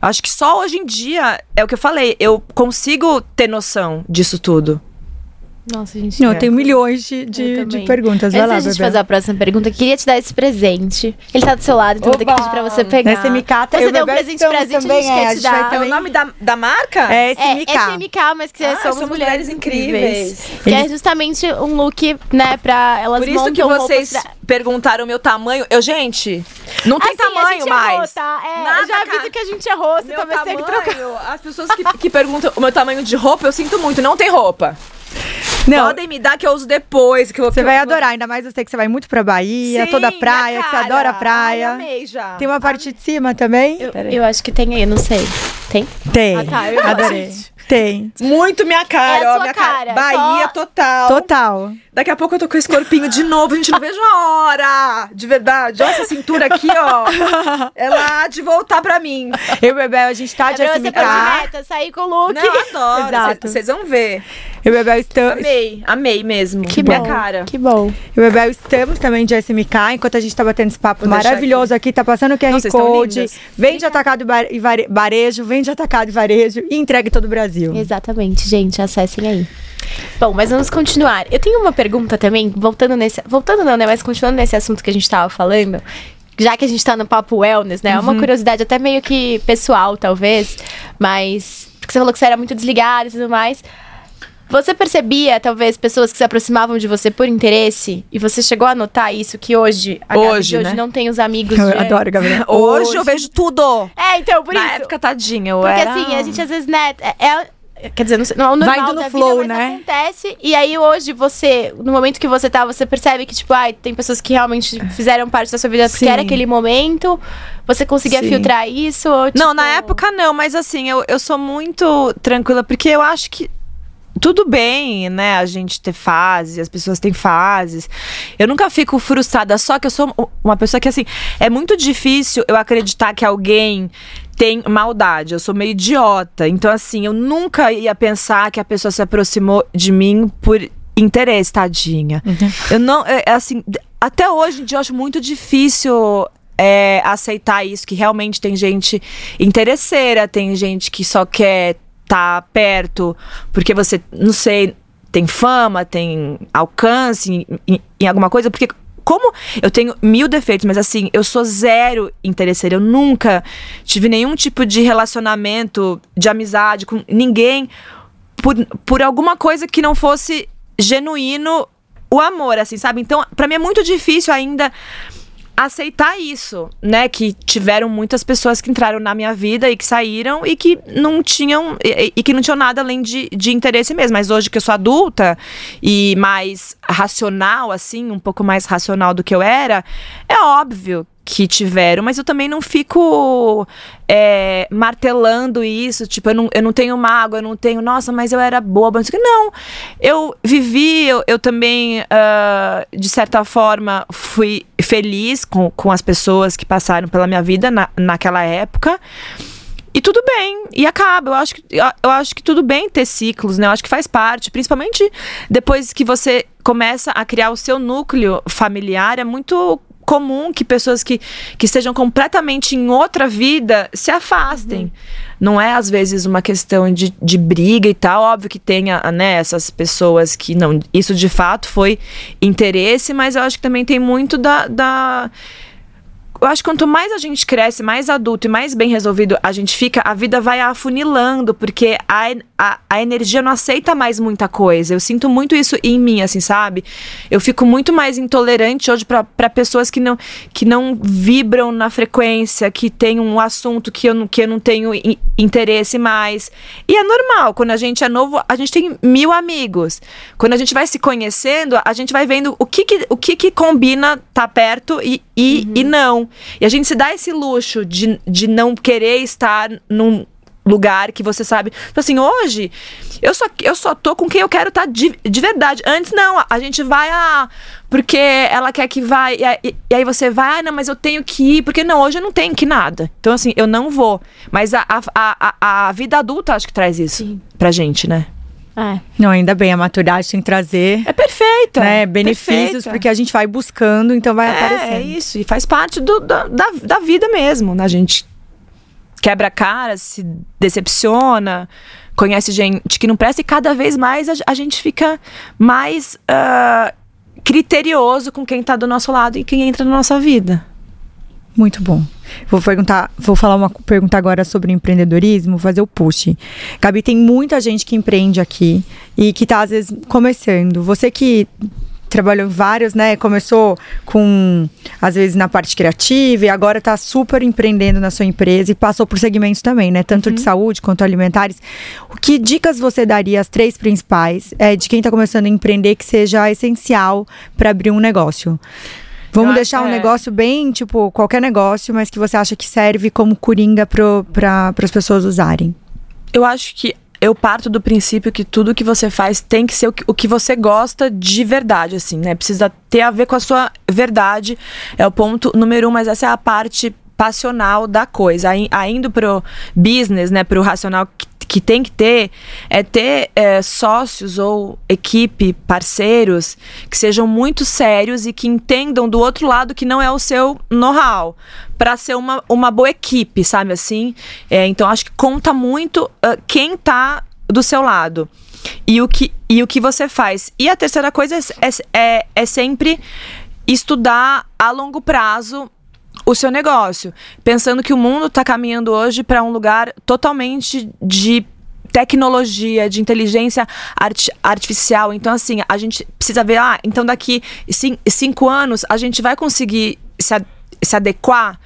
Acho que só hoje em dia, é o que eu falei, eu consigo ter noção disso tudo. Nossa, gente. Não, eu tenho milhões de, de, de também. perguntas. Vai Antes lá, da gente Bebel. fazer a próxima pergunta, eu queria te dar esse presente. Ele tá do seu lado, então eu vou ter que Oba! pedir pra você pegar. Nessa MK, tá- Você eu deu um presente pra gente, também, a gente é, quer a te dar. também- nome da, da marca? É esse É, MK. é CMK, mas que Ah, somos, somos mulheres mulheres incríveis. incríveis. Que é justamente um look, né, pra elas Por isso que vocês pra- perguntaram o meu tamanho. Eu, gente, não tem Assim, a tamanho mais. Errou, tá? É, Nada, eu já aviso cara. que a gente errou, você talvez tenha que trocar. as pessoas que, que perguntam o meu tamanho de roupa, eu sinto muito, não tem roupa. Não, Podem me dar que eu uso depois. Que eu, você que vai eu- adorar, ainda mais eu sei que você vai muito pra Bahia, Sim, toda praia, que você cara. adora praia. Ai, amei já. Tem uma parte de cima também? Eu, eu acho que tem aí, não sei. Tem? Tem. Ah, tá, eu Adorei. Tem. Muito minha cara, É a ó. minha cara, Bahia só- total. Total. Daqui a pouco eu tô com esse corpinho de novo, a gente não vejo a hora. De verdade. Olha essa cintura aqui, ó. <laughs> Ela há de voltar pra mim. Eu e o Bebel, a gente tá de você pode SMK. meta, sair com o look. Não, eu adoro. Vocês vão ver. Eu e o Bebel estamos. Amei, amei mesmo. Que minha bom. cara. Que bom. Eu e o Bebel estamos também de SMK, enquanto a gente tá batendo esse papo Vou maravilhoso aqui. tá passando o QR tão Code. lindas. Vem de atacado e varejo, vem de atacado e varejo e entregue todo o Brasil. Exatamente, gente, acessem aí. Bom, mas vamos continuar. Eu tenho uma pergunta também, voltando nesse. Voltando não, né? Mas continuando nesse assunto que a gente tava falando. Já que a gente tá no papo wellness, né? É uma curiosidade até meio que pessoal, talvez. Mas. Porque você falou que você era muito desligada e tudo mais. Você percebia, talvez, pessoas que se aproximavam de você por interesse? E você chegou a notar isso, que hoje, a Gabi Hoje, de hoje né? não tem os amigos Eu de adoro, Gabriel. <laughs> Hoje, eu vejo tudo. É, então, por Na isso. época, tadinha, eu Porque era... assim, a gente às vezes, né, é... é- Quer dizer, não, sei- não é o normal Vai indo no flow, vida, mas né? acontece. E aí hoje você, no momento que você tá, você percebe que, tipo, ai, tem pessoas que realmente fizeram parte da sua vida porque Sim. era aquele momento. Você conseguia Sim. filtrar isso? ou, Não, tipo- na época não, mas assim, eu, eu sou muito tranquila, porque eu acho que tudo bem, né, a gente ter fases, as pessoas têm fases. Eu nunca fico frustrada, só que eu sou uma pessoa que, assim, é muito difícil eu acreditar que alguém tem maldade. Eu sou meio idiota. Então, assim, eu nunca ia pensar que a pessoa se aproximou de mim por interesse, tadinha. Eu não, é, é assim, até hoje em dia eu acho muito difícil é, aceitar isso, que realmente tem gente interesseira, tem gente que só quer estar perto porque você, não sei, tem fama, tem alcance em, em- alguma coisa, porque como eu tenho mil defeitos, mas assim, eu sou zero interesseira. Eu nunca tive nenhum tipo de relacionamento, de amizade com ninguém por, por alguma coisa que não fosse genuíno o amor, assim, sabe? Então, pra mim é muito difícil ainda aceitar isso, né? Que tiveram muitas pessoas que entraram na minha vida e que saíram e que não tinham e, e que não tinham nada além de, de interesse mesmo. Mas hoje que eu sou adulta e mais racional, assim, um pouco mais racional do que eu era, é óbvio que tiveram, mas eu também não fico é, martelando isso, tipo, eu não, eu não tenho mágoa, eu não tenho, nossa, mas eu era boba, não sei o que. Não, eu vivi, eu, eu também, ah, de certa forma, fui feliz com, com as pessoas que passaram pela minha vida na, naquela época. E tudo bem, e acaba. Eu acho, que, eu acho que tudo bem ter ciclos, né? Eu acho que faz parte, principalmente depois que você começa a criar o seu núcleo familiar, é muito comum que pessoas que, que estejam completamente em outra vida se afastem. Não é, às vezes, uma questão de, de briga e tal. Óbvio que tenha, né, essas pessoas que não. Isso de fato foi interesse, mas eu acho que também tem muito da. da eu acho que quanto mais a gente cresce, mais adulto e mais bem resolvido a gente fica, a vida vai afunilando, porque a, a, a energia não aceita mais muita coisa. Eu sinto muito isso em mim, assim, sabe? Eu fico muito mais intolerante hoje para pessoas que não, que não vibram na frequência, que tem um assunto que eu não, que eu não tenho in- interesse mais. E é normal, quando a gente é novo, a gente tem mil amigos. Quando a gente vai se conhecendo, a gente vai vendo o que, que, o que, que combina tá perto e, e, e não. E a gente se dá esse luxo de, de não querer estar num lugar que você sabe. Então, assim, hoje, eu só, eu só tô com quem eu quero estar de, de verdade. Antes, não, a gente vai a. Porque ela quer que vai. E, aí- e aí você vai, ah, não, mas eu tenho que ir. Porque não, hoje eu não tenho que nada. Então, assim, eu não vou. Mas a, a, a, a- a vida adulta acho que traz isso Sim. pra gente, né? É. Não, ainda bem, a maturidade tem que trazer É perfeita. né, benefícios, perfeita. porque a gente vai buscando, então vai É, é isso. E faz parte do, da, da, da vida mesmo, né? A gente quebra a cara, se decepciona, conhece gente que não presta e cada vez mais a, a gente fica mais ah, criterioso com quem tá do nosso lado e quem entra na nossa vida. Muito bom. Vou perguntar, vou falar uma pergunta agora sobre empreendedorismo, fazer o push. Gabi, tem muita gente que empreende aqui e que tá às vezes começando. Você que trabalhou em vários, né? Começou com às vezes na parte criativa e agora tá super empreendendo na sua empresa e passou por segmentos também, né? Tanto de saúde quanto alimentares. O que dicas você daria as três principais é, de quem tá começando a empreender que seja essencial para abrir um negócio? Vamos Eu acho- deixar um é. negócio bem, tipo, qualquer negócio, mas que você acha que serve como coringa para as pessoas usarem. Eu acho que eu parto do princípio que tudo que você faz tem que ser o que, o que você gosta de verdade, assim, né? Precisa ter a ver com a sua verdade. É o ponto número um, mas essa é a parte passional da coisa. Aí indo pro business, né? Pro racional que, que tem que ter, é ter é, sócios ou equipe, parceiros, que sejam muito sérios e que entendam do outro lado que não é o seu know-how. Pra ser uma, uma boa equipe, sabe assim? É, então acho que conta muito ah, quem tá do seu lado. E o, que, e o que você faz. E a terceira coisa é, é, é sempre estudar a longo prazo o seu negócio, pensando que o mundo está caminhando hoje para um lugar totalmente de tecnologia, de inteligência arti artificial. Então, assim, a gente precisa ver, ah, então daqui cin cinco anos a gente vai conseguir se, ad se adequar.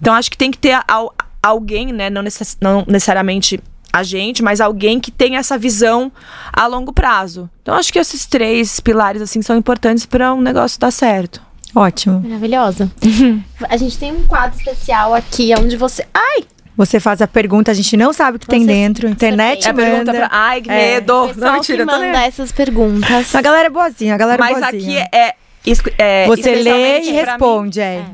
Então, acho que tem que ter al alguém, né? Não, necess não necessariamente a gente, mas alguém que tenha essa visão a longo prazo. Então, acho que esses três pilares, assim, são importantes para um negócio dar certo. Ótimo. Maravilhosa. <laughs> a gente tem um quadro especial aqui onde você. Ai! Você faz a pergunta, a gente não sabe o que você, tem dentro. Internet é manda. pergunta pra... Ai, que é. medo. É. Não, mentira. Que manda essas perguntas. A galera é boazinha, a galera Mas é boazinha. aqui é... é você lê e responde, é. é.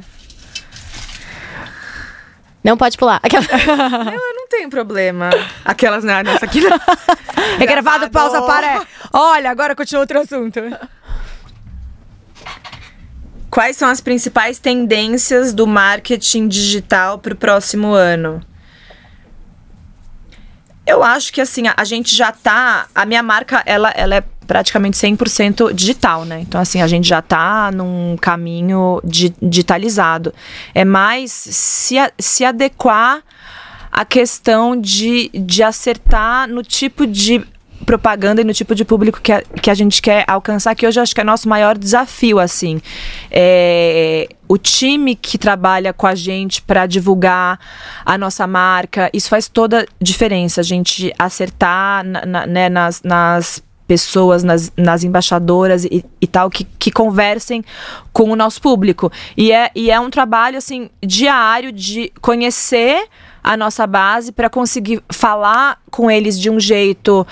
Não pode pular. Aquela... <laughs> não, eu não tenho problema. Aquelas, né? Nessa aqui. <laughs> é gravado, pausa, para. Olha, agora continua outro assunto. Quais são as principais tendências do marketing digital para o próximo ano? Eu acho que assim, a, gente já tá. A minha marca, ela, ela é praticamente 100% digital, né? Então, assim, a gente já tá num caminho di digitalizado. É mais se, a, se adequar à questão de, de acertar no tipo de propaganda e no tipo de público que a, que a gente quer alcançar, que hoje eu acho que é nosso maior desafio, assim. É, o time que trabalha com a gente para divulgar a nossa marca, isso faz toda diferença. A gente acertar na, na, né, nas, nas pessoas, nas, nas embaixadoras e, e, tal, que, que conversem com o nosso público. E é, e é um trabalho, assim, diário de conhecer a nossa base para conseguir falar com eles de um jeito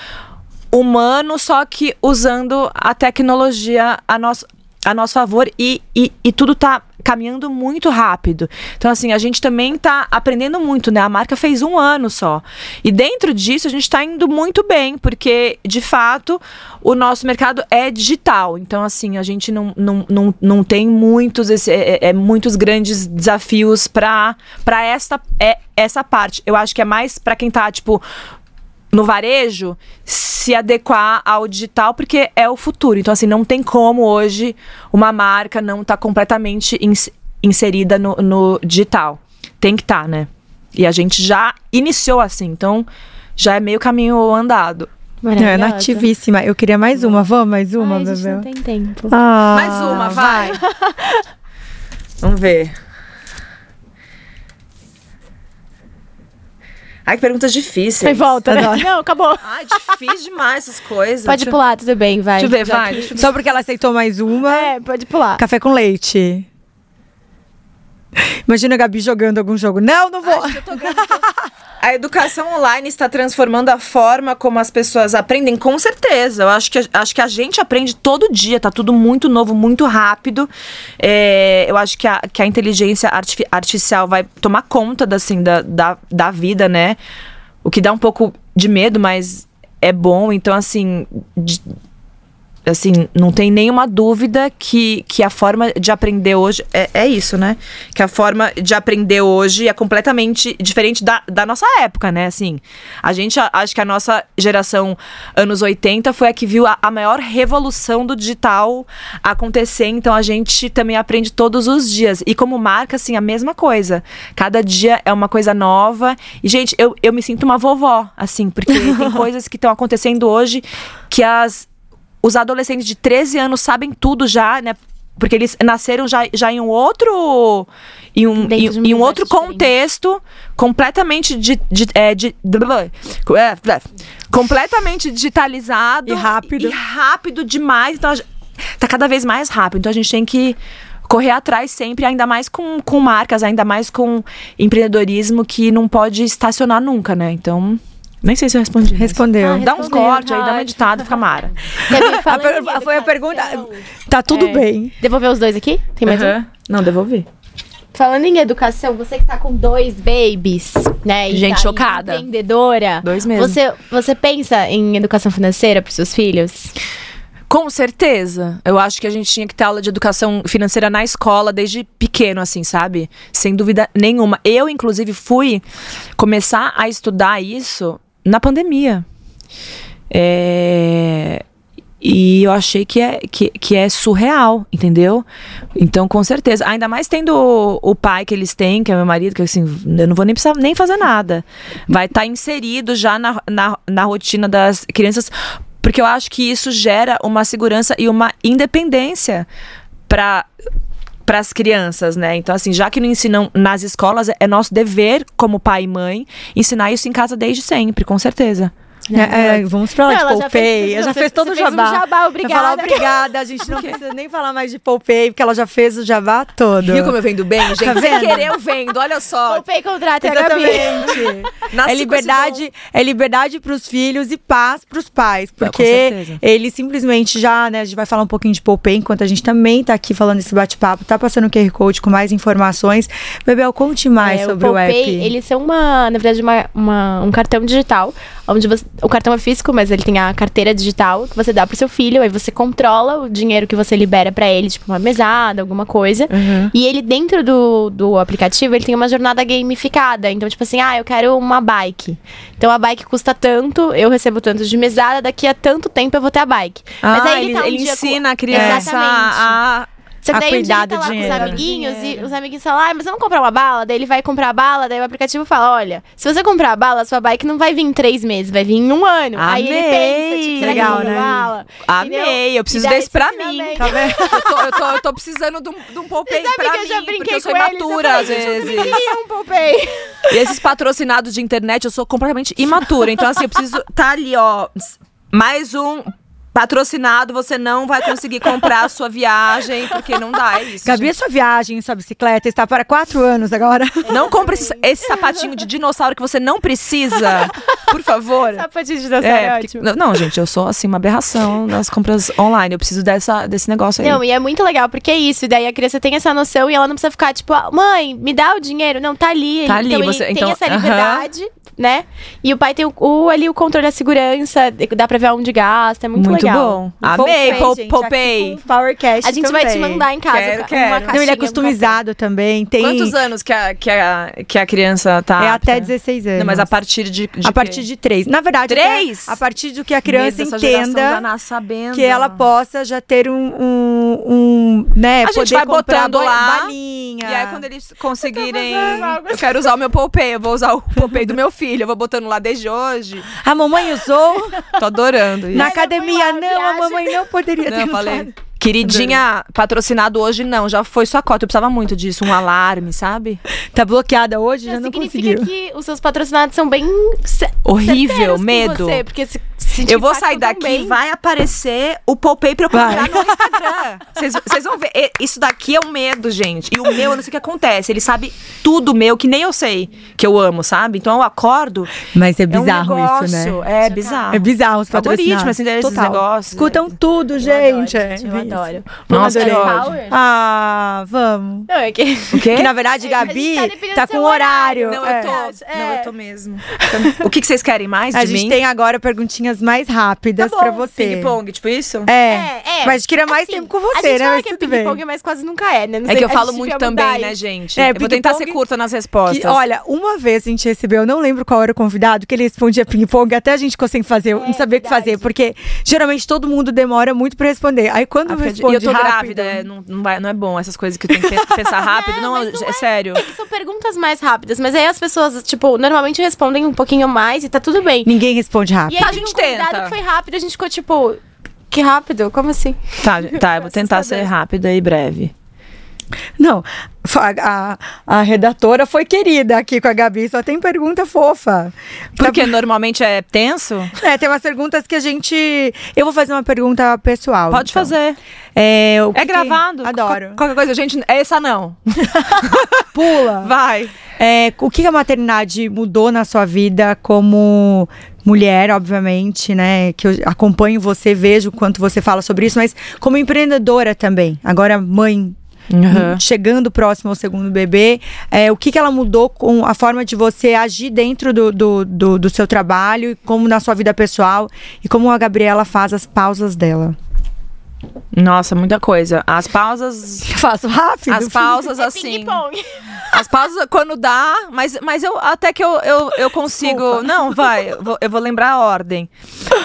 humano, só que usando a tecnologia a nosso, a nosso favor e, e, e tudo tá caminhando muito rápido. Então, assim, a gente também tá aprendendo muito, né? A marca fez um ano só. E dentro disso, a gente tá indo muito bem, porque, de fato, o nosso mercado é digital. Então, assim, a gente não, não, não, não tem muitos, esse, é, é, muitos grandes desafios para essa, é, essa parte. Eu acho que é mais para quem tá, tipo, no varejo se adequar ao digital porque é o futuro. Então, assim, não tem como hoje uma marca não estar tá completamente ins inserida no, no, digital. Tem que estar, tá, né? E a gente já iniciou assim, então já é meio caminho andado. É nativíssima. Eu queria mais uma. Vamos, mais uma, Ai, bebê. Não tem tempo. Ah, mais uma, vai. vai. <laughs> Vamos ver. Ai, que perguntas difíceis. Aí volta, né? Não, acabou. Ai, difícil demais essas coisas. Pode deixa... pular, tudo bem, vai. Deixa eu ver, vai. Só porque ela aceitou mais uma. É, pode pular. Café com leite. Imagina a Gabi jogando algum jogo. Não, não vou. A educação online está transformando a forma como as pessoas aprendem, com certeza. Eu acho que, acho que a gente aprende todo dia, tá tudo muito novo, muito rápido. É, eu acho que a, que a inteligência artificial vai tomar conta assim, da, da, da vida, né? O que dá um pouco de medo, mas é bom. Então, assim, de, assim, não tem nenhuma dúvida que, que a forma de aprender hoje é, é isso, né? Que a forma de aprender hoje é completamente diferente da, da nossa época, né? Assim, a gente acho que a nossa geração anos 80 foi a que viu a, a maior revolução do digital acontecer, então a gente também aprende todos os dias. E como marca, assim, a mesma coisa. Cada dia é uma coisa nova. E, gente, eu, eu me sinto uma vovó, assim, porque <laughs> tem coisas que estão acontecendo hoje que as os adolescentes de 13 anos sabem tudo já, né? Porque eles nasceram já, já em um outro. Em um, em, em um outro contexto completamente de, de, é, de, é, é, completamente digitalizado e rápido e rápido demais então tá cada vez mais rápido então a gente tem que correr atrás sempre ainda mais com, com marcas ainda mais com empreendedorismo que não pode estacionar nunca né então nem sei se eu respondi. Respondeu. Ah, dá uns cortes aí, dá uma editada, fica mara. <laughs> a per, foi a pergunta. Tá tudo é. bem. Devolver os dois aqui? Tem mais uhum. um? Não, devolvi. Falando em educação, você que tá com dois babies, né? Gente tá chocada. Empreendedora. Dois mesmo. Você, você pensa em educação financeira para seus filhos? Com certeza. Eu acho que a gente tinha que ter aula de educação financeira na escola desde pequeno, assim, sabe? Sem dúvida nenhuma. Eu, inclusive, fui começar a estudar isso na pandemia. É... E eu achei que é, que, que é surreal, entendeu? Então, com certeza. Ainda mais tendo o, o pai que eles têm, que é meu marido, que assim, eu não vou nem precisar nem fazer nada. Vai estar tá inserido já na, na, na rotina das crianças, porque eu acho que isso gera uma segurança e uma independência para para as crianças, né? Então, assim, já que não ensinam nas escolas, é nosso dever, como pai e mãe, ensinar isso em casa desde sempre, com certeza. É, é, vamos pra lá não, de Poupei. Ela já fez, todo o jabá. Um jabá obrigada. Falar obrigada. A gente <laughs> não precisa nem falar mais de Poupei, porque ela já fez o jabá todo. Viu como eu vendo bem, gente? Tá Sem querer eu vendo, olha só. Poupei contrata Exatamente. <laughs> é liberdade, é liberdade pros filhos e paz pros pais. Porque ele simplesmente já, né, a gente vai falar um pouquinho de Poupei, enquanto a gente também tá aqui falando esse bate-papo, tá passando o QR Code com mais informações. Bebel, conte mais é, sobre o, Poupei, o app. Eles são uma, na verdade, uma, uma, um cartão digital, onde você o cartão é físico, mas ele tem a carteira digital que você dá pro seu filho, aí você controla o dinheiro que você libera para ele, tipo uma mesada, alguma coisa. Uhum. E ele, dentro do, do aplicativo, ele tem uma jornada gamificada. Então, tipo assim, ah, eu quero uma bike. Então a bike custa tanto, eu recebo tanto de mesada, daqui a tanto tempo eu vou ter a bike. Ah, mas aí ele, tá um ele ensina com... a criança a só que daí um dia ele tá lá com os amiguinhos e os amiguinhos falam, ah, mas você não comprar uma bala? Daí ele vai comprar a bala, daí o aplicativo fala, olha, se você comprar a bala, sua bike não vai vir em três meses, vai vir em um ano. Amei. Aí ele pensa, tipo, será Legal, que né? bala? Amei, Entendeu? eu preciso desse pra mim. Tá vendo? <laughs> eu, tô, eu, tô, eu tô precisando de um, de um poupei pra que mim, eu já brinquei porque eu sou com imatura eles, às vezes. um poupei. E esses patrocinados de internet, eu sou completamente imatura. Então, assim, eu preciso tá ali, ó, mais um Patrocinado, você não vai conseguir comprar a sua viagem, porque não dá, é isso. Gabi, a sua viagem, sua bicicleta está para quatro anos agora. Não compre esse, esse sapatinho de dinossauro que você não precisa, por favor. Sapatinho de dinossauro é, é ótimo. Não, não, gente, eu sou, assim, uma aberração das compras online. Eu preciso dessa, desse negócio aí. Não, e é muito legal, porque é isso. E daí a criança tem essa noção e ela não precisa ficar, tipo, ah, mãe, me dá o dinheiro. Não, tá ali. Tá ali, então, você, tem então, essa liberdade. Uh -huh né? E o pai tem o, o, ali o controle da segurança, dá pra ver onde gasta, é muito, muito legal. Muito bom. Amei, Poupei. Power Cash A gente também. vai te mandar em casa quero, quero. Não, ele é customizado também. Tem... Quantos anos que a, que, a, que a criança tá? É até 16 anos. Não, mas a partir de, de A partir de 3. Na verdade, 3? a partir do que a criança entenda que ela possa já ter um, um, um né, a gente vai botando lá balinha. E aí quando eles conseguirem, eu quero usar o meu Poupei, eu vou usar o Poupei do meu filho, <laughs> eu vou botando lá desde hoje. A mamãe usou. Tô adorando. Na academia, não, a mamãe não poderia não, ter falei. Queridinha, patrocinado hoje não, já foi sua cota. Eu precisava muito disso, um alarme, sabe? Tá bloqueada hoje, já não conseguiu. Significa que os seus patrocinados são bem horrível, medo. Você, porque se, se eu vou sair daqui, bem. vai aparecer o Poupei pra eu comprar no Instagram. Vocês vão ver. Isso daqui é o um medo, gente. E o meu, eu não sei o que acontece. Ele sabe tudo meu que nem eu sei que eu amo, sabe? Então eu acordo. Mas é bizarro é um negócio, isso, né? É bizarro. É bizarro os patrocinados. Algoritmo, assim, desses negócios. Escutam tudo, gente. Eu adoro, gente, eu adoro. Nossa, que ódio. Ah, vamos. Não, é que... <laughs> O quê? Que na verdade, Gabi tá, tá com horário. Não, eu tô. É. Não, eu tô mesmo. <laughs> o que, que vocês querem mais a de mim? A gente tem agora perguntinhas mais rápidas tá pra você. Ping-pong, tipo isso? É. é, é. Mas a gente queria mais assim, tempo com você, a né? Mas que é ping-pong, mas quase nunca é, né? Não é que eu falo muito também, né, gente? É, eu vou tentar ser curta nas respostas. Que, olha, uma vez a gente recebeu, eu não lembro qual era o convidado, que ele respondia ping-pong, até a gente conseguiu fazer, não sabia o que fazer, porque geralmente todo mundo demora muito pra responder. Aí quando ah, responde eu tô rápido, grávida, é, não, não, vai, não é bom essas coisas que tem que pensar <laughs> rápido. não, não, não é, é, sério. São perguntas mais rápidas, mas aí as pessoas, tipo, normalmente respondem um pouquinho mais e tá tudo bem. Ninguém responde rápido. E aí, a gente um tenta. que foi rápido, a gente ficou tipo, que rápido? Como assim? Tá, tá, eu vou tentar ser rápida e breve. Não, a, a, redatora foi querida aqui com a Gabi, só tem pergunta fofa. Porque tá... normalmente é tenso? É, tem umas perguntas que a gente. Eu vou fazer uma pergunta pessoal. Pode então. fazer. É, é gravado? Que... Adoro. Qualquer coisa, gente. Essa não. <laughs> Pula. Vai. É, o que a maternidade mudou na sua vida como mulher, obviamente, né? Que eu acompanho você, vejo o quanto você fala sobre isso, mas como empreendedora também. Agora, mãe Uhum. chegando próximo ao segundo bebê, é, o que, que ela mudou com a forma de você agir dentro do, do, do, do seu trabalho, como na sua vida pessoal, e como a Gabriela faz as pausas dela? Nossa, muita coisa. As pausas. Faço rápido. As pausas, <laughs> É assim. As pausas quando dá, mas, mas eu até que eu, eu, eu consigo. Não, vai, eu vou, eu vou lembrar a ordem.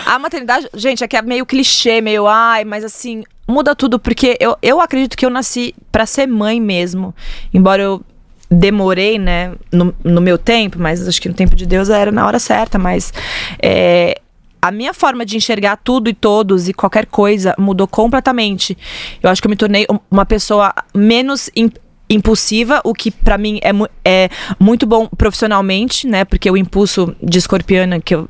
A maternidade, gente, aqui é meio clichê, meio ai, mas assim, muda tudo, porque eu, eu acredito que eu nasci pra ser mãe mesmo. Embora eu demorei, né, no, no meu tempo, mas acho que no tempo de Deus era na hora certa, mas é, a minha forma de enxergar tudo e todos e qualquer coisa mudou completamente. Eu acho que eu me tornei um- uma pessoa menos impulsiva, o que pra mim é, mu- é muito bom profissionalmente, né? Porque o impulso de escorpiana, que eu-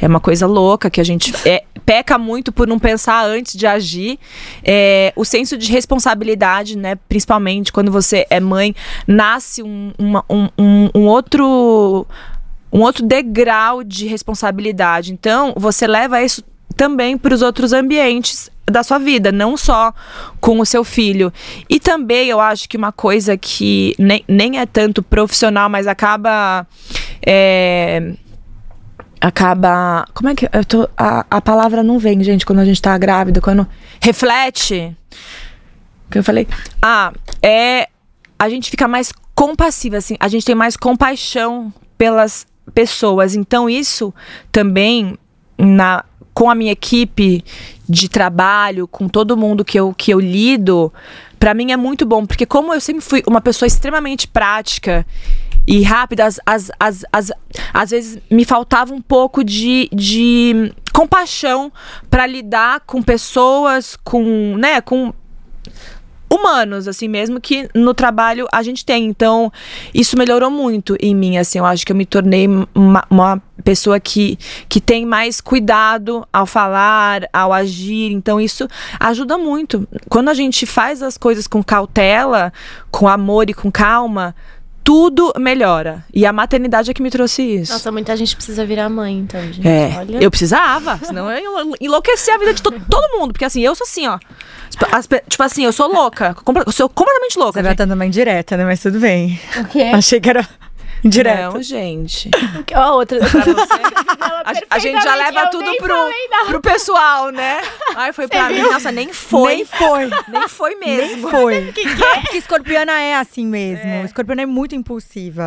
é uma coisa louca, que a gente é, peca muito por não pensar antes de agir. É, o senso de responsabilidade, né? Principalmente quando você é mãe, nasce um, uma- um- um- um outro um outro degrau de responsabilidade. Então, você leva isso também para os outros ambientes da sua vida, não só com o seu filho. E também eu acho que uma coisa que nem, nem é tanto profissional, mas acaba. é, acaba. Como é que. Eu tô, a, a palavra não vem, gente, quando a gente tá grávida, quando. Reflete. Que eu falei. Ah, é. A gente fica mais compassiva, assim. A gente tem mais compaixão pelas pessoas. Então, isso também, na, com a minha equipe de trabalho, com todo mundo que eu, que eu lido, pra mim é muito bom. Porque, como eu sempre fui uma pessoa extremamente prática e rápida, às, às, às, às, vezes me faltava um pouco de, de compaixão pra lidar com pessoas, com, né, com humanos, assim mesmo, que no trabalho a gente tem. Então, isso melhorou muito em mim, assim. Eu acho que eu me tornei uma, uma pessoa que, que tem mais cuidado ao falar, ao agir. Então, isso ajuda muito. Quando a gente faz as coisas com cautela, com amor e com calma, tudo melhora. E a maternidade é que me trouxe isso. Nossa, muita gente precisa virar mãe, então, gente. É, Olha. eu precisava, senão eu ia enlo- enlouquecer a vida de to- todo mundo, porque assim, eu sou assim, ó. As pe- tipo assim, eu sou louca, eu sou completamente louca. Você vai estar numa indireta, né? Mas tudo bem. O quê? Achei que era <laughs> indireta. Não, gente. <laughs> Ó, outra. A, <laughs> a gente já leva tudo pro, pro pessoal, né? Ai, foi pra mim. Nossa, nem foi. Nem foi. Nem foi Nem mesmo. foi. Porque escorpiana é assim mesmo. Escorpiana é muito impulsiva.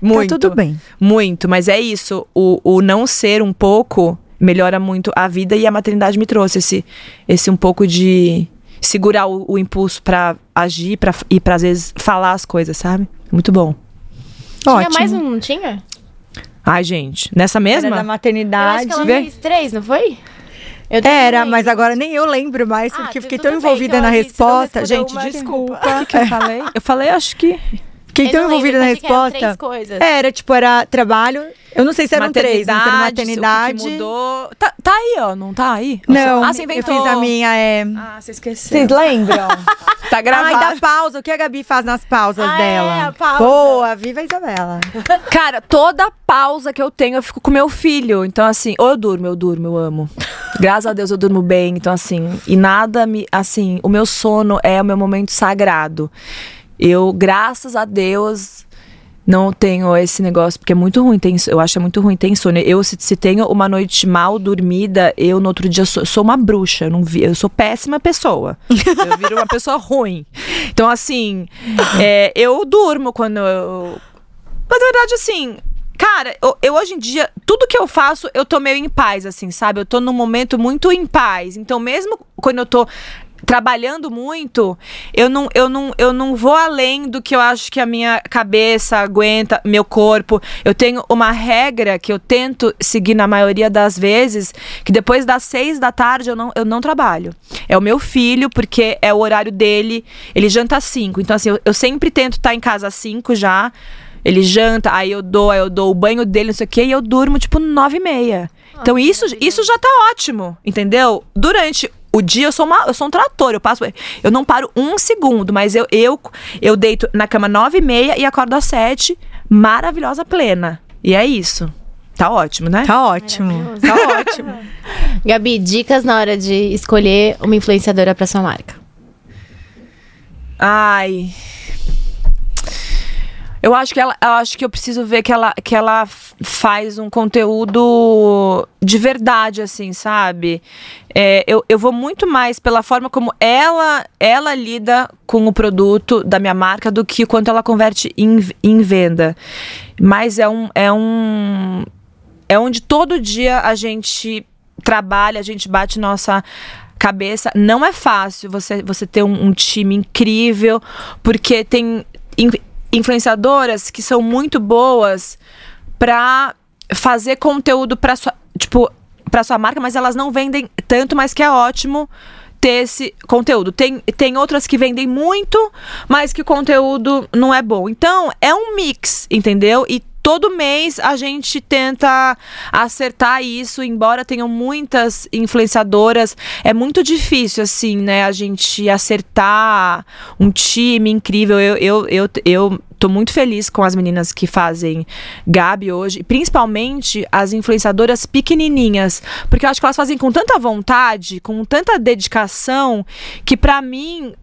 Muito. Tá tudo bem. Muito, mas é isso. O, o não ser um pouco melhora muito a vida e a maternidade me trouxe esse, esse um pouco de segurar o, o impulso pra agir pra, e pra às vezes falar as coisas, sabe? Muito bom. Tinha Ótimo. mais um, não tinha? Ai, gente, nessa Era mesma? da Eu acho maternidade. que ela fez três, não foi? Eu Era, mas agora nem eu lembro mais, Ah, porque eu tu- fiquei tão bem, envolvida que eu na não resposta. Gente, desculpa. desculpa. O que eu falei? Eu falei, acho que. Eu não lembro, envolvida na eu resposta. coisas. Era, tipo, era trabalho. Eu não sei se eram três, não sei se era maternidade, o mudou. Tá, tá aí, ó, não tá aí? Não, ah, você eu inventou. fiz a minha, é... Ah, você esqueceu. Vocês lembram? <laughs> Tá gravado. Ai, da pausa. O que a Gabi faz nas pausas Ah, dela? é, a pausa. Boa, viva a Isabela. <laughs> Cara, toda pausa que eu tenho, eu fico com meu filho. Então, assim, ou eu durmo, eu durmo, eu amo. Graças a Deus eu durmo bem. Então, assim, e nada me. Assim, o meu sono é o meu momento sagrado. Eu, graças a Deus. Não tenho esse negócio, porque é muito ruim, tem, eu acho é muito ruim ter insônia. Eu, se, se tenho uma noite mal dormida, eu no outro dia sou, sou uma bruxa. Eu, não vi, eu sou péssima pessoa. eu viro uma pessoa ruim. Então, assim, é, eu durmo quando eu, mas na verdade, assim, cara, eu, eu hoje em dia, tudo que eu faço, eu tô meio em paz, assim, sabe? Eu tô num momento muito em paz. Então, mesmo quando eu tô trabalhando muito, eu não, eu não, eu não vou além do que eu acho que a minha cabeça aguenta, meu corpo. Eu tenho uma regra que eu tento seguir na maioria das vezes, que depois das seis da tarde eu não, eu não trabalho. É o meu filho, porque é o horário dele, ele janta às cinco. Então, assim, eu, eu sempre tento estar em casa às cinco já. Ele janta, aí eu dou, aí eu dou o banho dele, não sei o quê, e eu durmo, tipo, nove e meia. Então, isso, isso já tá ótimo, entendeu? Durante o dia, eu sou, uma, eu sou um trator, eu passo... Eu não paro um segundo, mas eu, eu, eu deito na cama nove e meia e acordo às sete, maravilhosa, plena. E é isso. Tá ótimo, né? Tá ótimo. Tá ótimo. <laughs> Gabi, dicas na hora de escolher uma influenciadora pra sua marca. Ai. Eu acho que ela, eu acho que eu preciso ver que ela, que ela faz um conteúdo de verdade, assim, sabe? É, eu, eu vou muito mais pela forma como ela, ela lida com o produto da minha marca do que quanto ela converte em, em venda. Mas é um, é um. É onde todo dia a gente trabalha, a gente bate nossa cabeça. Não é fácil você, você ter um, um time incrível, porque tem influenciadoras que são muito boas pra fazer conteúdo para sua, tipo, para sua marca, mas elas não vendem tanto, mas que é ótimo ter esse conteúdo. Tem, tem outras que vendem muito, mas que o conteúdo não é bom. Então, é um mix, entendeu? E todo mês a gente tenta acertar isso, embora tenham muitas influenciadoras, é muito difícil, assim, né, a gente acertar um time incrível. Eu, eu, eu, eu tô muito feliz com as meninas que fazem Gabi hoje, principalmente as influenciadoras pequenininhas, porque eu acho que elas fazem com tanta vontade, com tanta dedicação, que pra mim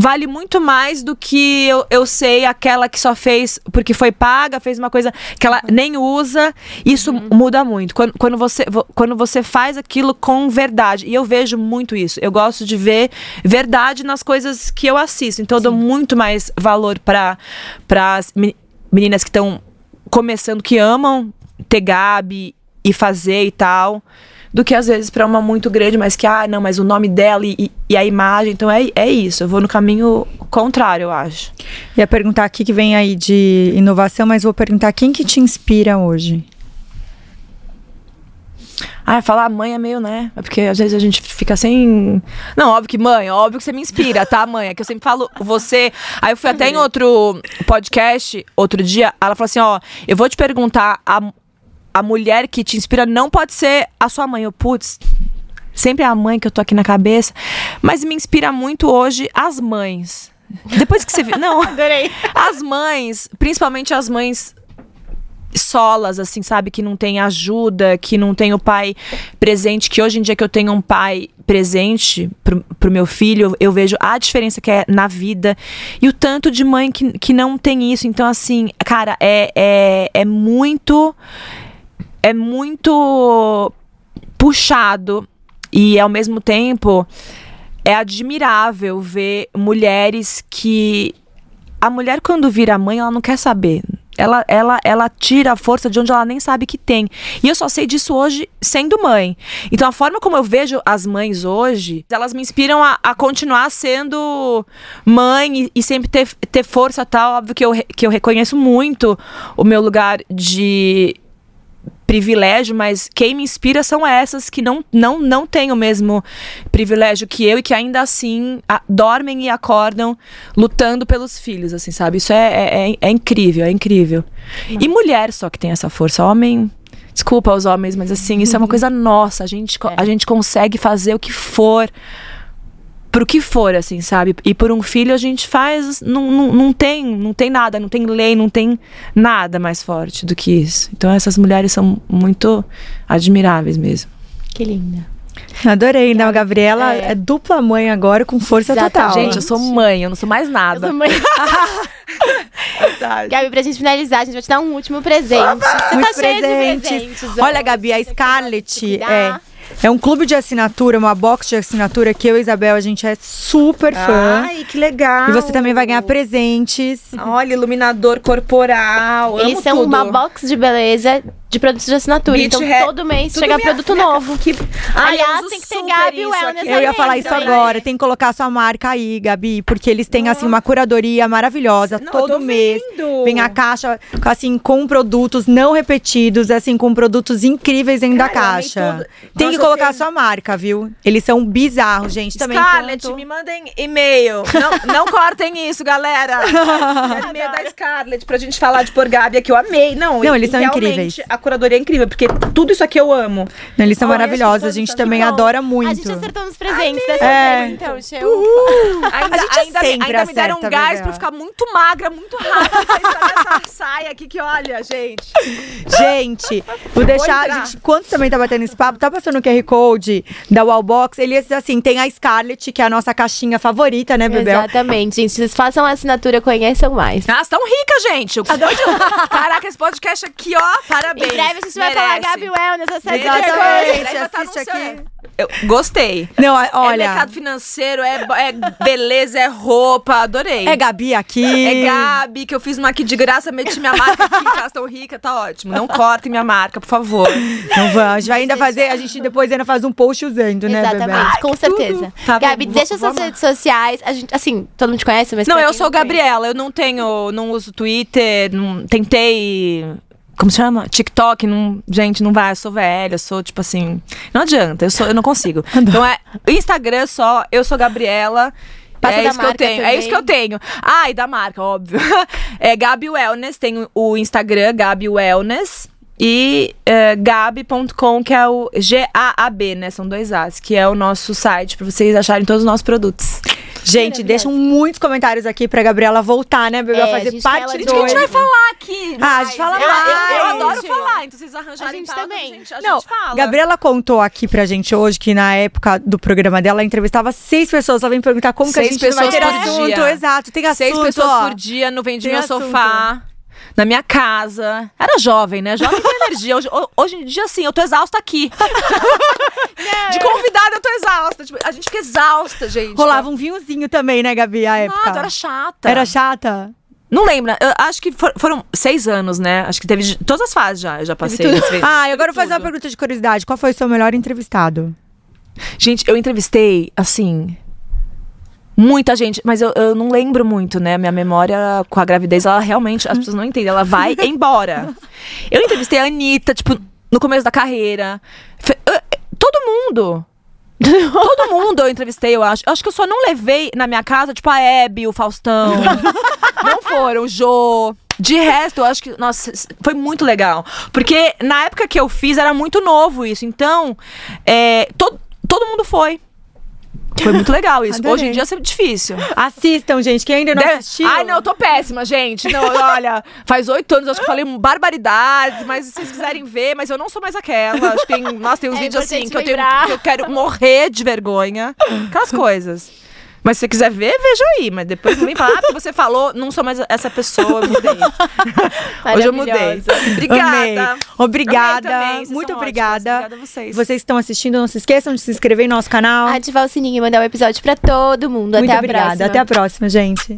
vale muito mais do que eu, eu sei aquela que só fez porque foi paga, fez uma coisa que ela nem usa. Isso muda muito. Quando, quando, você, vo- quando você faz aquilo com verdade. E eu vejo muito isso. Eu gosto de ver verdade nas coisas que eu assisto. Então eu dou muito mais valor para as meninas que estão começando, que amam ter Gabi e fazer e tal. Do que às vezes pra uma muito grande, mas que, ah, não, mas o nome dela e, e a imagem. Então é, é isso. Eu vou no caminho contrário, eu acho. Ia perguntar aqui que vem aí de inovação, mas vou perguntar quem que te inspira hoje? Ah, falar mãe é meio, né? É porque às vezes a gente fica sem. Não, óbvio que mãe, óbvio que você me inspira, tá, mãe? É que eu sempre falo você. Aí eu fui até em outro podcast, outro dia, ela falou assim: ó, eu vou te perguntar, a, a mulher que te inspira não pode ser a sua mãe. Eu, putz, sempre é a mãe que eu tô aqui na cabeça. Mas me inspira muito hoje as mães. Depois que você viu. Não, <laughs> Adorei. as mães, principalmente as mães solas, assim, sabe? Que não tem ajuda, que não tem o pai presente. Que hoje em dia que eu tenho um pai presente pro, pro meu filho, eu vejo a diferença que é na vida. E o tanto de mãe que, que não tem isso. Então, assim, cara, é, é, é muito. É muito puxado. E ao mesmo tempo é admirável ver mulheres que a mulher quando vira mãe, ela não quer saber. Ela, ela, ela tira a força de onde ela nem sabe que tem. E eu só sei disso hoje sendo mãe. Então a forma como eu vejo as mães hoje, elas me inspiram a, a continuar sendo mãe e, e sempre ter, ter força tal. Óbvio que eu, que eu reconheço muito o meu lugar de privilégio, mas quem me inspira são essas que não, não, não têm o mesmo privilégio que eu e que ainda assim a- dormem e acordam lutando pelos filhos, assim, sabe? Isso é, é, é- é incrível, é incrível. E mulher só que tem essa força. Homem. Desculpa aos homens, mas assim, isso é uma coisa nossa. A gente, co- a gente consegue fazer o que for pro que for, assim, sabe? E por um filho a gente faz. Não, não, não tem, não tem nada, não tem lei, não tem nada mais forte do que isso. Então essas mulheres são muito admiráveis mesmo. Que linda. Adorei, né? A Gabriela é. É. dupla mãe agora com força total. Exatamente. Gente, eu sou mãe, eu não sou mais Eu nada. sou mãe. <laughs> Gabi, pra gente finalizar, a gente vai te dar um último presente. Você Muitos tá cheia de presentes. Olha. Gabi, a Scarlett é, cuidar. É um clube de assinatura, uma box de assinatura que eu e Isabel, a gente é super fã. Ai, que legal. E você também vai ganhar presentes. Olha, iluminador corporal. São tudo. uma box de beleza de produtos de assinatura. Beach então, Hair. todo mês Tudo chega minha- produto minha- novo. Que... Ai, Aliás, tem que ter Gabi Wellness. Eu ia falar isso então, agora. Tem que colocar sua marca aí, Gabi, porque eles têm assim uma curadoria maravilhosa Não, todo mês. vendo. Vem a caixa assim com produtos não repetidos, assim com produtos incríveis dentro da Cara, eu amei caixa. Tem Nossa, que colocar tenho- sua marca, viu? Eles são bizarros, gente. Também Scarlett, enquanto- me mandem e-mail. Não, não cortem isso, galera. <laughs> Quero e-mail da Scarlett pra gente falar de por Gabi aqui. Eu amei. Não, Não, eles são incríveis. A curadoria é incrível, porque tudo isso aqui eu amo. Eles são Olha, maravilhosos, a gente também ficam- adora A muito. gente acertou nos presentes dessa É. vez, então, Che. Ainda, A gente ainda, me- sempre ainda me deram um gás Bebel. pra eu ficar muito magra, muito rápido. nessa <laughs> saia aqui que olha, gente. Gente, vou deixar. A gente, enquanto também tá batendo esse papo, tá passando o QR Code da Wallbox. Ele assim, tem a Scarlett, que é a nossa caixinha favorita, né, Bebel? Exatamente, gente. Vocês façam a assinatura, conheçam mais. Elas tão ricas, gente. Caraca, esse podcast aqui, ó, Em breve a gente vai falar. Gabi Wellness, o Exatamente. Tá assiste aqui. Eu gostei. Não, É olha. mercado financeiro, é, é beleza, é roupa, adorei. É Gabi aqui. É Gabi, que eu fiz uma aqui de graça, meti minha marca aqui, que elas tão ricas, tá ótimo. Não cortem minha marca, por favor. Então vamos, a gente vai ainda fazer, a gente depois ainda faz um post usando, né? Exatamente, com certeza. Tá bom, Gabi, vou- deixa suas redes sociais. A gente, assim, todo mundo te conhece, mas. Não, eu sou Gabriela, eu não tenho, não uso Twitter, não, tentei. Como se chama? TikTok, não, gente, não vai, eu sou velha, eu sou tipo assim. Não adianta, eu, sou, eu não consigo. <laughs> Então é Instagram só, eu sou Gabriela. Passa é isso que eu tenho. É isso que eu tenho. Ah, e da marca, óbvio. <laughs> É Gabi Wellness, tem o Instagram, Gabi Wellness. E é, gabi.com, que é o G-A-A-B, né? São dois As, que é o nosso site pra vocês acharem todos os nossos produtos. Gente, deixam muitos comentários aqui pra Gabriela voltar, né, Bebel? É, a fazer parte de do. A gente vai falar aqui. Ah, a gente fala eu, eu- eu mais. adoro falar, então vocês arranjarem A gente pauta, também. A gente, a Não, gente fala. Gabriela contou aqui pra gente hoje que na época do programa dela, ela entrevistava seis pessoas. Ela vem perguntar como que a Seis gente vai ter assunto. dia. Exato, tem assunto, Seis pessoas ó. por dia no Vende Meu assunto. Sofá. Na minha casa. Era jovem, né? Jovem tem energia. Hoje, ho- hoje em dia, sim, eu tô exausta aqui. <laughs> De convidada, eu tô exausta. Tipo, a gente fica exausta, gente. Rolava um vinhozinho também, né, Gabi, a época? Nada, era chata. Era chata? Não lembro. Eu acho que for- foram seis anos, né? Acho que teve todas as fases já. Eu já passei. Ah, e agora eu vou fazer uma pergunta de curiosidade. Qual foi o seu melhor entrevistado? Gente, eu entrevistei, assim. Muita gente, mas eu, eu não lembro muito, né? Minha memória com a gravidez, ela realmente, as pessoas não entendem, ela vai <laughs> embora. Eu entrevistei a Anitta, tipo, no começo da carreira. Todo mundo. <laughs> Todo mundo eu entrevistei, eu acho. Eu acho que eu só não levei na minha casa, tipo, a Hebe, o Faustão. <laughs> não foram, o Jô. De resto, eu acho que, nossa, foi muito legal. Porque na época que eu fiz era muito novo isso. Então, é, todo, todo mundo foi. Foi muito legal isso. Adorei. Hoje em dia é difícil. Assistam, gente. Quem ainda não Deve- assistiu. Ai, não, eu tô péssima, gente. Não, olha, faz oito anos, acho que eu falei barbaridades, mas se vocês quiserem ver, mas eu não sou mais aquela. Acho que tem, nossa, tem uns É vídeos assim que eu, tenho, que eu quero morrer de vergonha. Aquelas coisas. Mas se você quiser ver, veja aí. Mas depois não vem falar, ah, você falou, não sou mais essa pessoa, eu mudei. <laughs> Hoje eu mudei. Obrigada. Amei. Obrigada. Amei Muito obrigada. ótimas. Obrigada a vocês. Vocês que estão assistindo, não se esqueçam de se inscrever no nosso canal. Ativar o sininho e mandar o episódio pra todo mundo. Muito Até a obrigada. próxima. Até a próxima, gente.